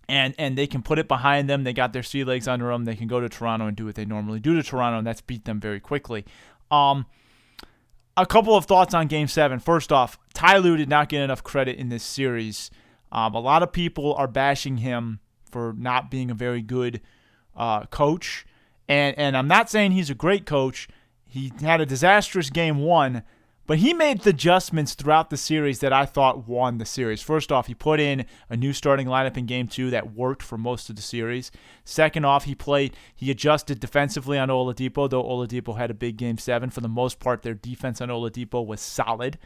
And, and they can put it behind them. They got their sea legs under them. They can go to Toronto and do what they normally do to Toronto, and that's beat them very quickly. Um, a couple of thoughts on Game Seven. First off, Ty Lue did not get enough credit in this series. Um, a lot of people are bashing him for not being a very good uh, coach, and and I'm not saying he's a great coach. He had a disastrous game one, but he made the adjustments throughout the series that I thought won the series. First off, he put in a new starting lineup in game two that worked for most of the series. Second off, he played, he adjusted defensively on Oladipo, though Oladipo had a big game seven. For the most part, their defense on Oladipo was solid.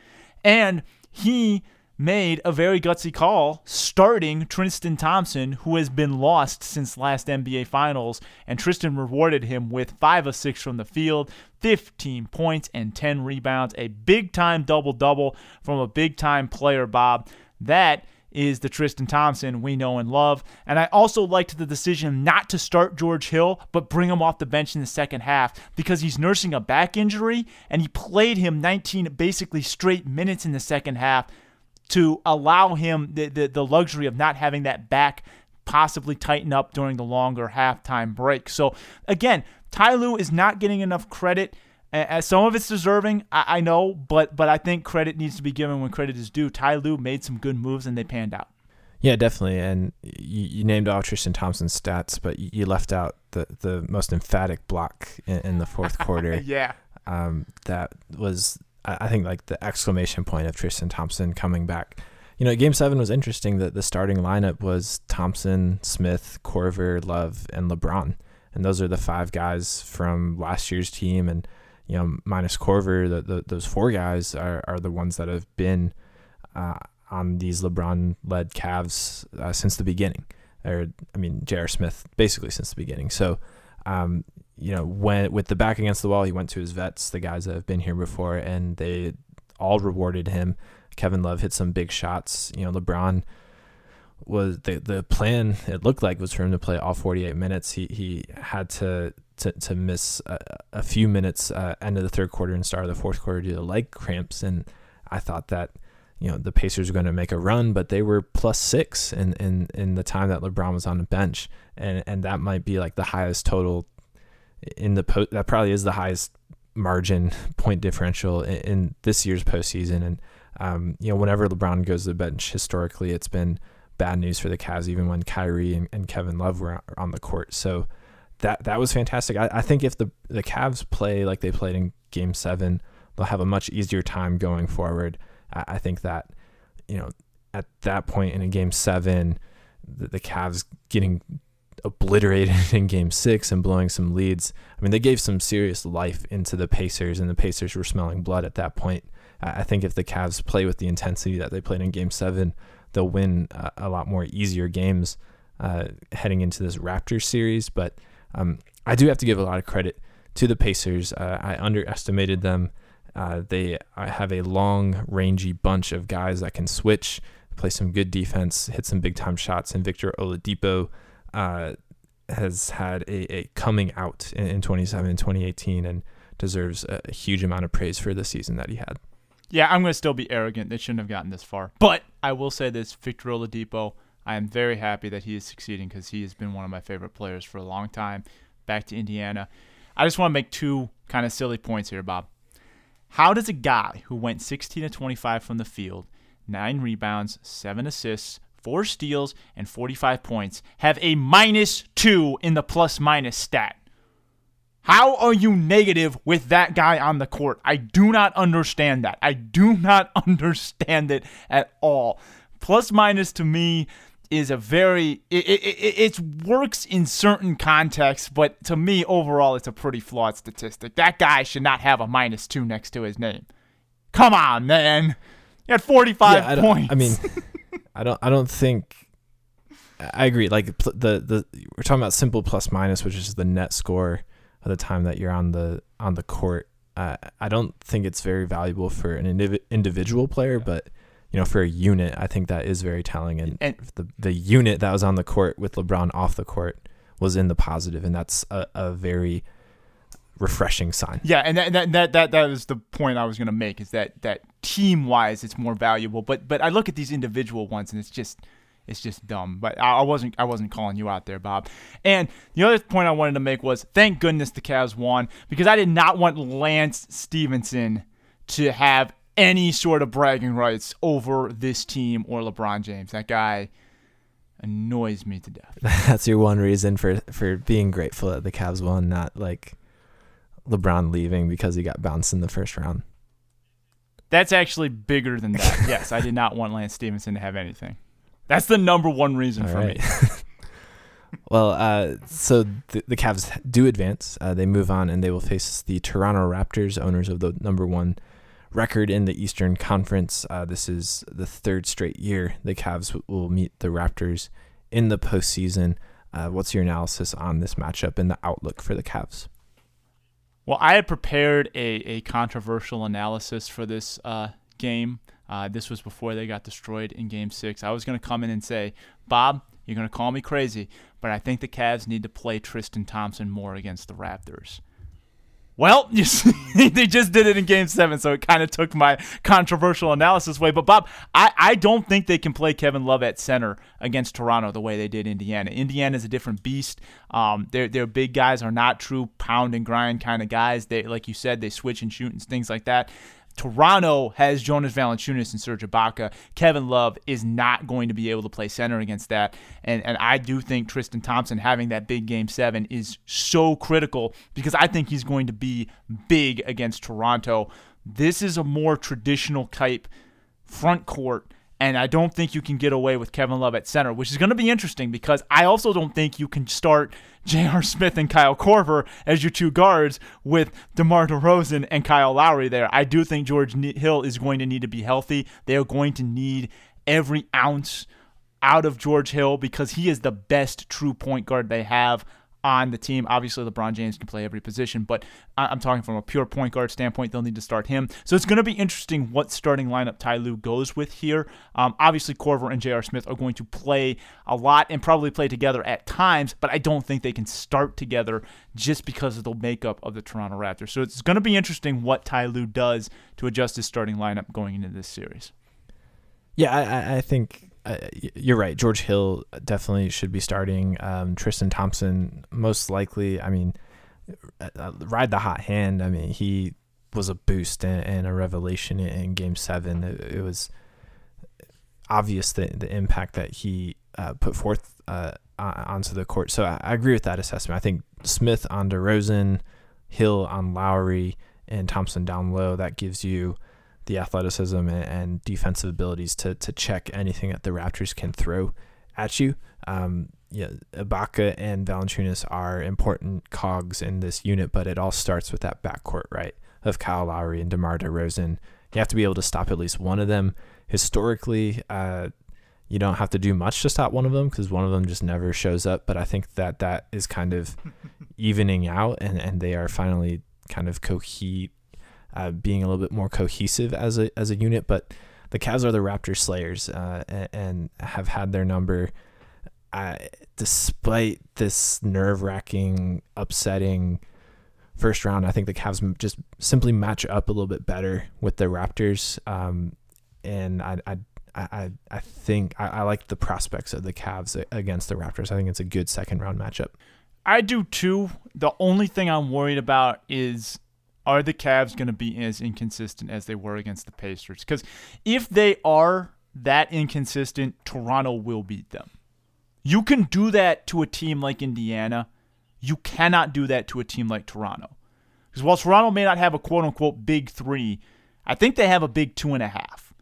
And he made a very gutsy call starting Tristan Thompson, who has been lost since last NBA Finals, and Tristan rewarded him with 5 of 6 from the field, 15 points and 10 rebounds, a big time double double from a big time player, Bob. That is the Tristan Thompson we know and love. And I also liked the decision not to start George Hill, but bring him off the bench in the second half because he's nursing a back injury and he played him 19 basically straight minutes in the second half to allow him the, the, the luxury of not having that back possibly tighten up during the longer halftime break. So again, Ty Lue is not getting enough credit. As some of it's deserving, I, I know, but but I think credit needs to be given when credit is due. Ty Lue made some good moves and they panned out. Yeah, definitely. And you, you named all Tristan Thompson's stats, but you left out the, the most emphatic block in, in the fourth quarter. yeah. Um, that was I think like the exclamation point of Tristan Thompson coming back. You know, game seven was interesting that the starting lineup was Thompson, Smith, Korver, Love, and LeBron. And those are the five guys from last year's team. And, you know, minus Korver, the, the, those four guys are, are the ones that have been uh, on these LeBron led Cavs uh, since the beginning. Or, I mean, J.R. Smith basically since the beginning. So, um, you know, when with the back against the wall, he went to his vets, the guys that have been here before, and they all rewarded him. Kevin Love hit some big shots. You know, LeBron was the the plan. It looked like was for him to play all 48 minutes. He he had to to, to miss a, a few minutes uh, end of the third quarter and start of the fourth quarter due to leg cramps. And I thought that you know the Pacers were going to make a run, but they were plus six in, in in the time that LeBron was on the bench, and and that might be like the highest total in the post. That probably is the highest margin point differential in, in this year's postseason. And um, you know, whenever LeBron goes to the bench, historically, it's been bad news for the Cavs, even when Kyrie and, and Kevin Love were on the court. So that that was fantastic. I, I think if the the Cavs play like they played in Game Seven, they'll have a much easier time going forward. I, I think that you know at that point in a Game Seven, the, the Cavs getting obliterated in game six and blowing some leads. I mean, they gave some serious life into the Pacers, and the Pacers were smelling blood at that point. I think if the Cavs play with the intensity that they played in game seven, they'll win a, a lot more easier games uh, heading into this Raptors series. But um, I do have to give a lot of credit to the Pacers. Uh, I underestimated them. Uh, they have a long, rangy bunch of guys that can switch, play some good defense, hit some big time shots, and Victor Oladipo uh, has had a, a, coming out in, in 27 2018 and deserves a, a huge amount of praise for the season that he had. Yeah, I'm going to still be arrogant. They shouldn't have gotten this far. But I will say this Victor Oladipo, I am very happy that he is succeeding because he has been one of my favorite players for a long time. Back to Indiana. I just want to make two kind of silly points here, Bob. How does a guy who went 16 to 25 from the field, nine rebounds, seven assists, four steals, and 45 points, have a minus two in the plus minus stat. How are you negative with that guy on the court? I do not understand that. I do not understand it at all. Plus minus to me is a very it, it, it, works in certain contexts, but to me overall it's a pretty flawed statistic. That guy should not have a minus two next to his name. Come on, man. He had 45 yeah, I points. I mean, I don't. I don't think. I agree. Like the the we're talking about simple plus minus, which is the net score of the time that you're on the on the court. Uh, I don't think it's very valuable for an indiv- individual player, but you know, for a unit, I think that is very telling. And, and the the unit that was on the court with LeBron off the court was in the positive, and that's a, a very refreshing sign. Yeah, and that that that that, that is the point I was going to make is that that team wise it's more valuable. But but I look at these individual ones and it's just it's just dumb. But I, I wasn't I wasn't calling you out there, Bob. And the other point I wanted to make was thank goodness the Cavs won because I did not want Lance Stephenson to have any sort of bragging rights over this team or LeBron James. That guy annoys me to death. That's your one reason for for being grateful that the Cavs won, not like LeBron leaving because he got bounced in the first round. That's actually bigger than that. yes, I did not want Lance Stephenson to have anything. That's the number one reason All for right. me. well, uh, so the, the Cavs do advance. Uh, they move on and they will face the Toronto Raptors, owners of the number one record in the Eastern Conference. Uh, this is the third straight year the Cavs will meet the Raptors in the postseason. Uh, what's your analysis on this matchup and the outlook for the Cavs? Well, I had prepared a, a controversial analysis for this uh, game. Uh, this was before they got destroyed in game six. I was going to come in and say, Bob, you're going to call me crazy, but I think the Cavs need to play Tristan Thompson more against the Raptors. Well, they just did it in game seven, so it kind of took my controversial analysis away. But, Bob, I, I don't think they can play Kevin Love at center against Toronto the way they did Indiana. Indiana is a different beast. Um, their, their big guys are not true pound and grind kind of guys. They, like you said, they switch and shoot and things like that. Toronto has Jonas Valanciunas and Serge Ibaka. Kevin Love is not going to be able to play center against that, and and I do think Tristan Thompson having that big game seven is so critical because I think he's going to be big against Toronto. This is a more traditional type front court. And I don't think you can get away with Kevin Love at center, which is going to be interesting because I also don't think you can start J.R. Smith and Kyle Korver as your two guards with DeMar DeRozan and Kyle Lowry there. I do think George Hill is going to need to be healthy. They are going to need every ounce out of George Hill because he is the best true point guard they have on the team. Obviously, LeBron James can play every position, but I'm talking from a pure point guard standpoint. They'll need to start him. So it's going to be interesting what starting lineup Ty Lue goes with here. Um, obviously, Korver and J.R. Smith are going to play a lot and probably play together at times, but I don't think they can start together just because of the makeup of the Toronto Raptors. So it's going to be interesting what Ty Lue does to adjust his starting lineup going into this series. Yeah, I, I think uh, you're right. George Hill definitely should be starting. Um, Tristan Thompson, most likely. I mean, uh, ride the hot hand. I mean, he was a boost and, and a revelation in, in Game Seven. It, it, was obvious the the impact that he uh, put forth uh, onto the court. So I, I, agree with that assessment. I think Smith on DeRozan, Hill on Lowry, and Thompson down low. That gives you the athleticism and, defensive abilities to to check anything that the Raptors can throw at you. Um, yeah, Ibaka and Valanciunas are important cogs in this unit, but it all starts with that backcourt, right? Of Kyle Lowry and DeMar DeRozan. You have to be able to stop at least one of them. Historically, uh, you don't have to do much to stop one of them because one of them just never shows up. But I think that that is kind of evening out, and, and they are finally kind of cohe- uh, being a little bit more cohesive as a as a unit. But the Cavs are the Raptor slayers uh, and, and, have had their number. Uh, despite this nerve wracking, upsetting first round, I think the Cavs just simply match up a little bit better with the Raptors. Um, and I, I, I, I think I, I like the prospects of the Cavs against the Raptors. I think it's a good second round matchup. I do too. The only thing I'm worried about is are the Cavs going to be as inconsistent as they were against the Pacers? Because if they are that inconsistent, Toronto will beat them. You can do that to a team like Indiana. You cannot do that to a team like Toronto. Because while Toronto may not have a quote unquote big three, I think they have a big two and a half.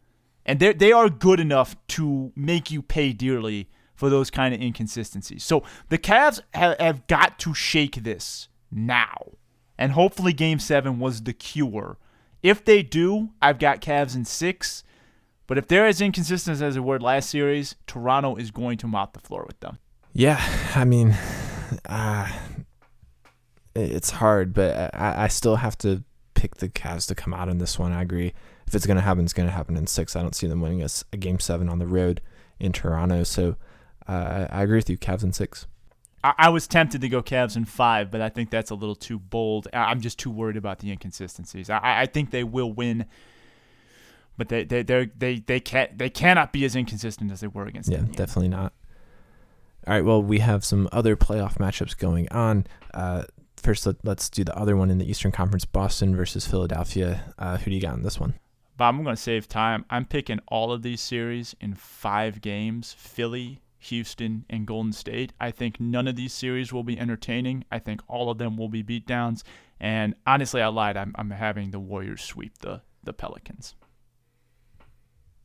And they are good enough to make you pay dearly for those kind of inconsistencies. So the Cavs have, have got to shake this now. And hopefully game seven was the cure. If they do, I've got Cavs in six. But if they're as inconsistent as they were last series, Toronto is going to mop the floor with them. Yeah, I mean, uh, it's hard, but I, I still have to pick the Cavs to come out in this one. I agree. If it's going to happen, it's going to happen in six. I don't see them winning a, a game seven on the road in Toronto. So uh, I, agree with you. Cavs in six. I, was tempted to go Cavs in five, but I think that's a little too bold. I'm just too worried about the inconsistencies. I, I think they will win, but they they they they they can't they cannot be as inconsistent as they were against. Yeah, Indiana. definitely not. All right, well, we have some other playoff matchups going on. Uh, first, let, us do the other one in the Eastern Conference: Boston versus Philadelphia. Uh, who do you got in this one? Bob, I'm going to save time. I'm picking all of these series in five games. Philly, Houston, and Golden State. I think none of these series will be entertaining. I think all of them will be beatdowns. And honestly, I lied. I'm, I'm having the Warriors sweep the, the Pelicans.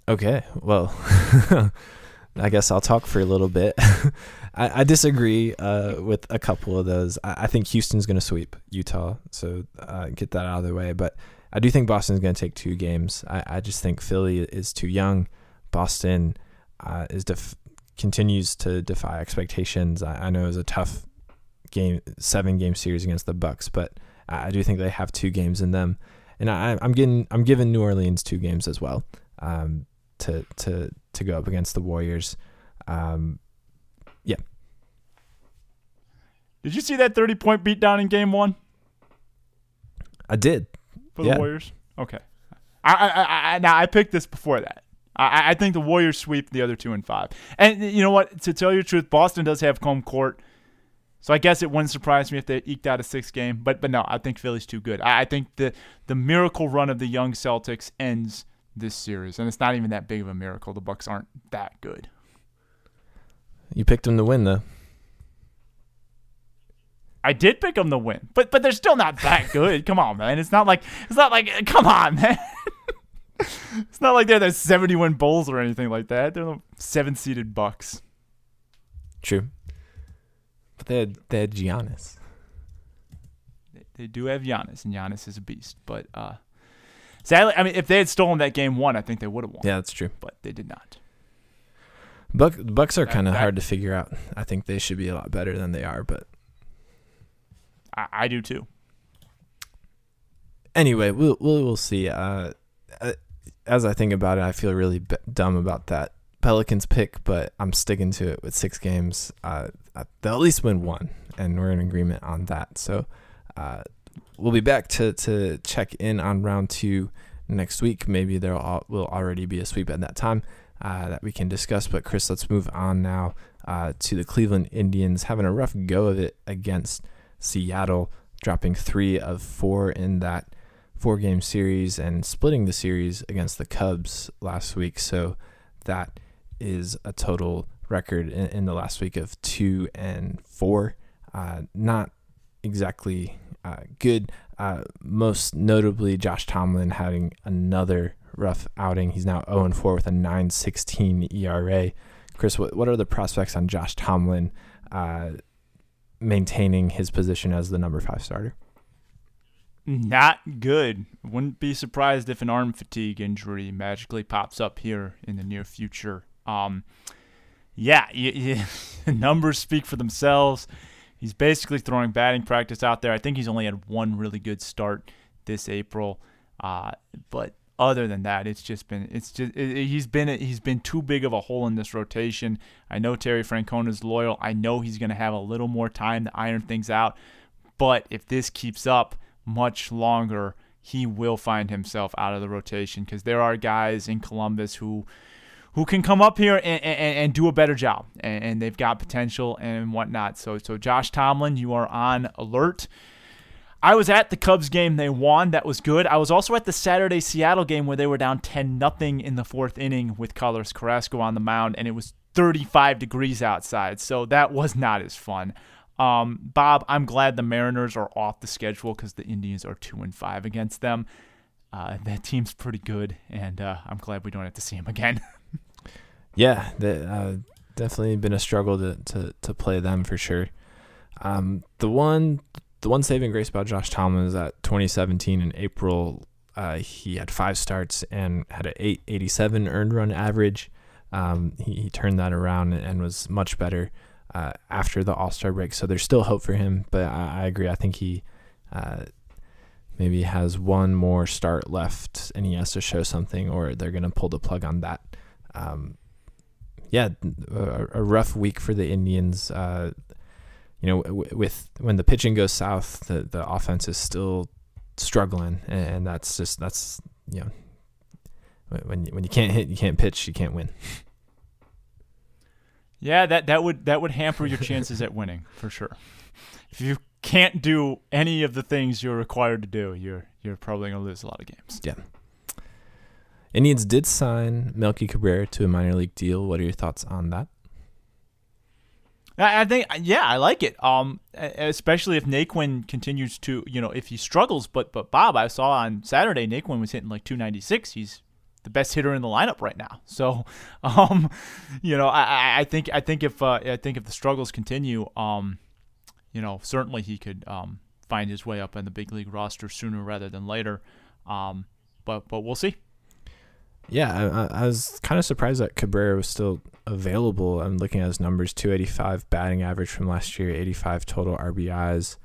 Okay, well, I guess I'll talk for a little bit. I, I, disagree uh, with a couple of those. I, I think Houston's going to sweep Utah, so uh, get that out of the way. But I do think Boston's going to take two games. I, I just think Philly is too young. Boston uh, is def- continues to defy expectations. I, I know it was a tough game, seven game series against the Bucks, but I do think they have two games in them, and I, am getting I'm giving New Orleans two games as well um, to to to go up against the Warriors. Um, yeah. Did you see that 30 point beatdown in Game One? I did for the yeah. Warriors. Okay. I, I, I, now I picked this before that. I, I think the Warriors sweep the other two and five. And you know what? To tell you the truth, Boston does have home court. So I guess it wouldn't surprise me if they eked out a six game, but but no, I think Philly's too good. I, I think the the miracle run of the young Celtics ends this series, and it's not even that big of a miracle. The Bucks aren't that good. You picked them to win, though. I did pick them to win, but but they're still not that good. come on, man. It's not like it's not like come on, man. it's not like they're the seventy win Bulls or anything like that. They're the seven seeded Bucks. True. But they had they had Giannis. They, they do have Giannis, and Giannis is a beast. But uh, sadly, I mean, if they had stolen that game one, I think they would have won. Yeah, that's true. But they did not. Buck Bucks are kind of hard to figure out. I think they should be a lot better than they are, but I, I do too. Anyway, we'll we'll, we'll see. Uh, uh as I think about it, I feel really b- dumb about that Pelicans pick, but I'm sticking to it with six games. Uh, they'll at least win one, and we're in agreement on that. So uh, we'll be back to, to check in on round two next week. Maybe there will already be a sweep at that time uh, that we can discuss. But Chris, let's move on now uh, to the Cleveland Indians having a rough go of it against Seattle, dropping three of four in that four game series and splitting the series against the Cubs last week. So that is a total record in, in the last week of two and four. Uh, not exactly uh, good. Uh, most notably, Josh Tomlin having another rough outing. He's now 0 4 with a 9.16 ERA. Chris, what, what are the prospects on Josh Tomlin uh, maintaining his position as the number five starter? Not good. Wouldn't be surprised if an arm fatigue injury magically pops up here in the near future. Um, yeah, you, you, numbers speak for themselves. He's basically throwing batting practice out there. I think he's only had one really good start this April, uh, but other than that, it's just been it's just it, he's been he's been too big of a hole in this rotation. I know Terry Francona is loyal. I know he's going to have a little more time to iron things out, but if this keeps up much longer, he will find himself out of the rotation because there are guys in Columbus who who can come up here and, and, and do a better job, and, and, they've got potential and whatnot. So, so Josh Tomlin, you are on alert. I was at the Cubs game; they won. That was good. I was also at the Saturday Seattle game where they were down ten nothing in the fourth inning with Carlos Carrasco on the mound, and it was 35 degrees outside. So that was not as fun. Um, Bob, I'm glad the Mariners are off the schedule because the Indians are two and five against them. Uh, that team's pretty good, and uh, I'm glad we don't have to see them again. yeah, uh, definitely been a struggle to, to, to play them for sure. Um, the one the one saving grace about Josh Tomlin is that 2017 in April, uh, he had five starts and had an 887 earned run average. Um, he, he, turned that around and was much better uh, after the All Star break. So there's still hope for him, but I, I agree. I think he uh, maybe has one more start left and he has to show something, or they're going to pull the plug on that. Um, yeah, a, a, rough week for the Indians. Uh, you know, with when the pitching goes south, the the offense is still struggling, and that's just that's you know when when you can't hit, you can't pitch, you can't win. Yeah, that that would that would hamper your chances at winning for sure. If you can't do any of the things you're required to do, you're you're probably going to lose a lot of games. Yeah. Indians did sign Melky Cabrera to a minor league deal. What are your thoughts on that? I think, yeah, I like it. Um, especially if Naquin continues to, you know, if he struggles. But but Bob, I saw on Saturday, Naquin was hitting like 296. He's the best hitter in the lineup right now. So, um, you know, I, I think I think if uh, I think if the struggles continue, um, you know, certainly he could um find his way up in the big league roster sooner rather than later. Um, but but we'll see. Yeah, I, I was kind of surprised that Cabrera was still available. I'm looking at his numbers 285 batting average from last year, 85 total RBIs.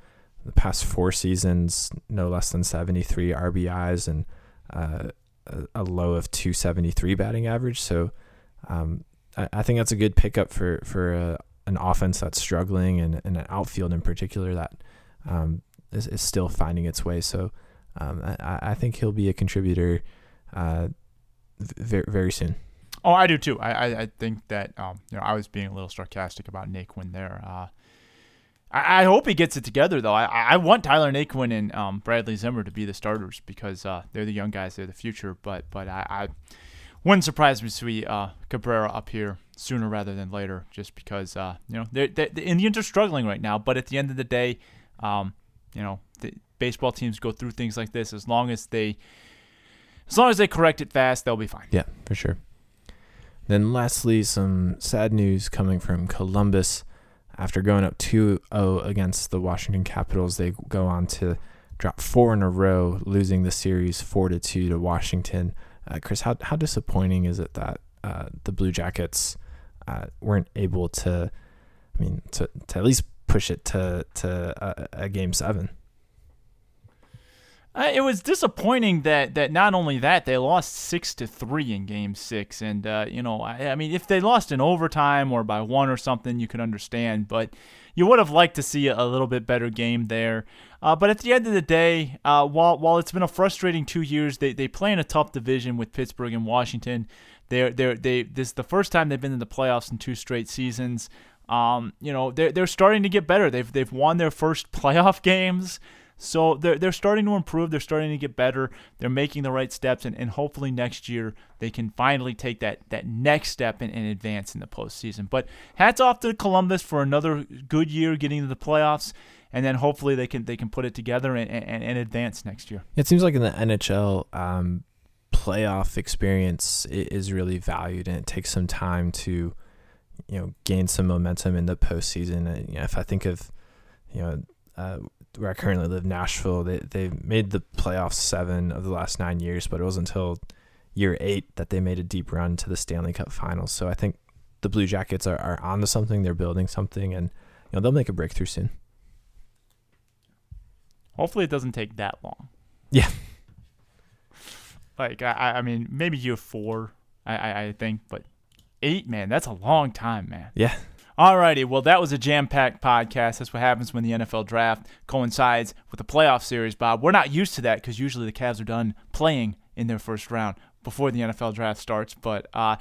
The past four seasons, no less than 73 RBIs and uh, a, low of 273 batting average. So um, I, I, think that's a good pickup for, for a, an offense that's struggling and, and an outfield in particular that um, is, is still finding its way. So um, I, I, think he'll be a contributor. Uh, very very soon. Oh, I do too. I I, I think that um, you know I was being a little sarcastic about Naquin there. Uh, I, I hope he gets it together though. I I want Tyler Naquin and um, Bradley Zimmer to be the starters because uh, they're the young guys, they're the future. But but I, I wouldn't surprise me to see uh, Cabrera up here sooner rather than later, just because uh, you know they're, they're, the Indians are struggling right now. But at the end of the day, um, you know the baseball teams go through things like this as long as they as long as they correct it fast, they'll be fine. Yeah, for sure. Then lastly, some sad news coming from Columbus. After going up 2-0 against the Washington Capitals, they go on to drop four in a row, losing the series 4 to 2 to Washington. Uh, Chris, how how disappointing is it that uh, the Blue Jackets uh, weren't able to, I mean, to, to at least push it to to a, a game seven? Uh, it was disappointing that, that not only that they lost six to three in Game Six, and uh, you know, I, I, mean, if they lost in overtime or by one or something, you could understand. But you would have liked to see a, little bit better game there. Uh, but at the end of the day, uh, while while it's been a frustrating two years, they they play in a tough division with Pittsburgh and Washington. They're they're they this is the first time they've been in the playoffs in two straight seasons. Um, you know, they're they're starting to get better. They've they've won their first playoff games. So they're, they're starting to improve. They're starting to get better. They're making the right steps. And, and hopefully next year they can finally take that, that next step and, advance in the postseason. But hats off to Columbus for another good year getting to the playoffs. And then hopefully they can they can put it together and, and, and advance next year. It seems like in the NHL, um, playoff experience is really valued, and it takes some time to, you know, gain some momentum in the postseason. And, you know, if I think of, you know, uh, where I currently live, Nashville, they they made the playoffs seven of the last nine years, but it wasn't until year eight that they made a deep run to the Stanley Cup Finals. So I think the Blue Jackets are, are onto something. They're building something, and you know they'll make a breakthrough soon. Hopefully, it doesn't take that long. Yeah. Like I, I mean, maybe year four, I, I, I think, but eight, man, that's a long time, man. Yeah. Alrighty, well, that was a jam packed podcast. That's what happens when the NFL draft coincides with the playoff series, Bob. We're not used to that because usually the Cavs are done playing in their first round before the NFL draft starts. But uh,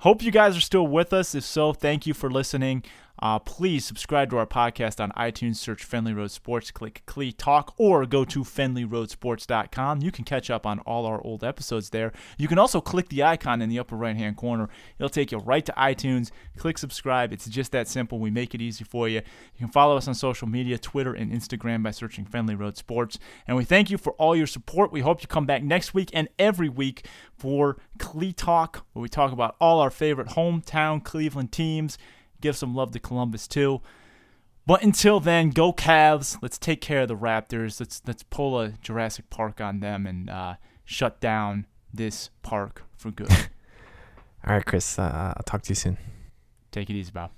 hope you guys are still with us. If so, thank you for listening. Uh, please subscribe to our podcast on iTunes, search Fenley Road Sports, click Clee Talk, or go to FenleyRoadSports.com. You can catch up on all our old episodes there. You can also click the icon in the upper right hand corner. It'll take you right to iTunes. Click subscribe. It's just that simple. We make it easy for you. You can follow us on social media, Twitter and Instagram by searching Fenley Road Sports. And we thank you for all your support. We hope you come back next week and every week for Clee Talk, where we talk about all our favorite hometown Cleveland teams give some love to Columbus too. But until then, go Cavs. Let's take care of the Raptors. Let's let's pull a Jurassic Park on them and uh, shut down this park for good. All right, Chris. Uh, I'll talk to you soon. Take it easy, Bob.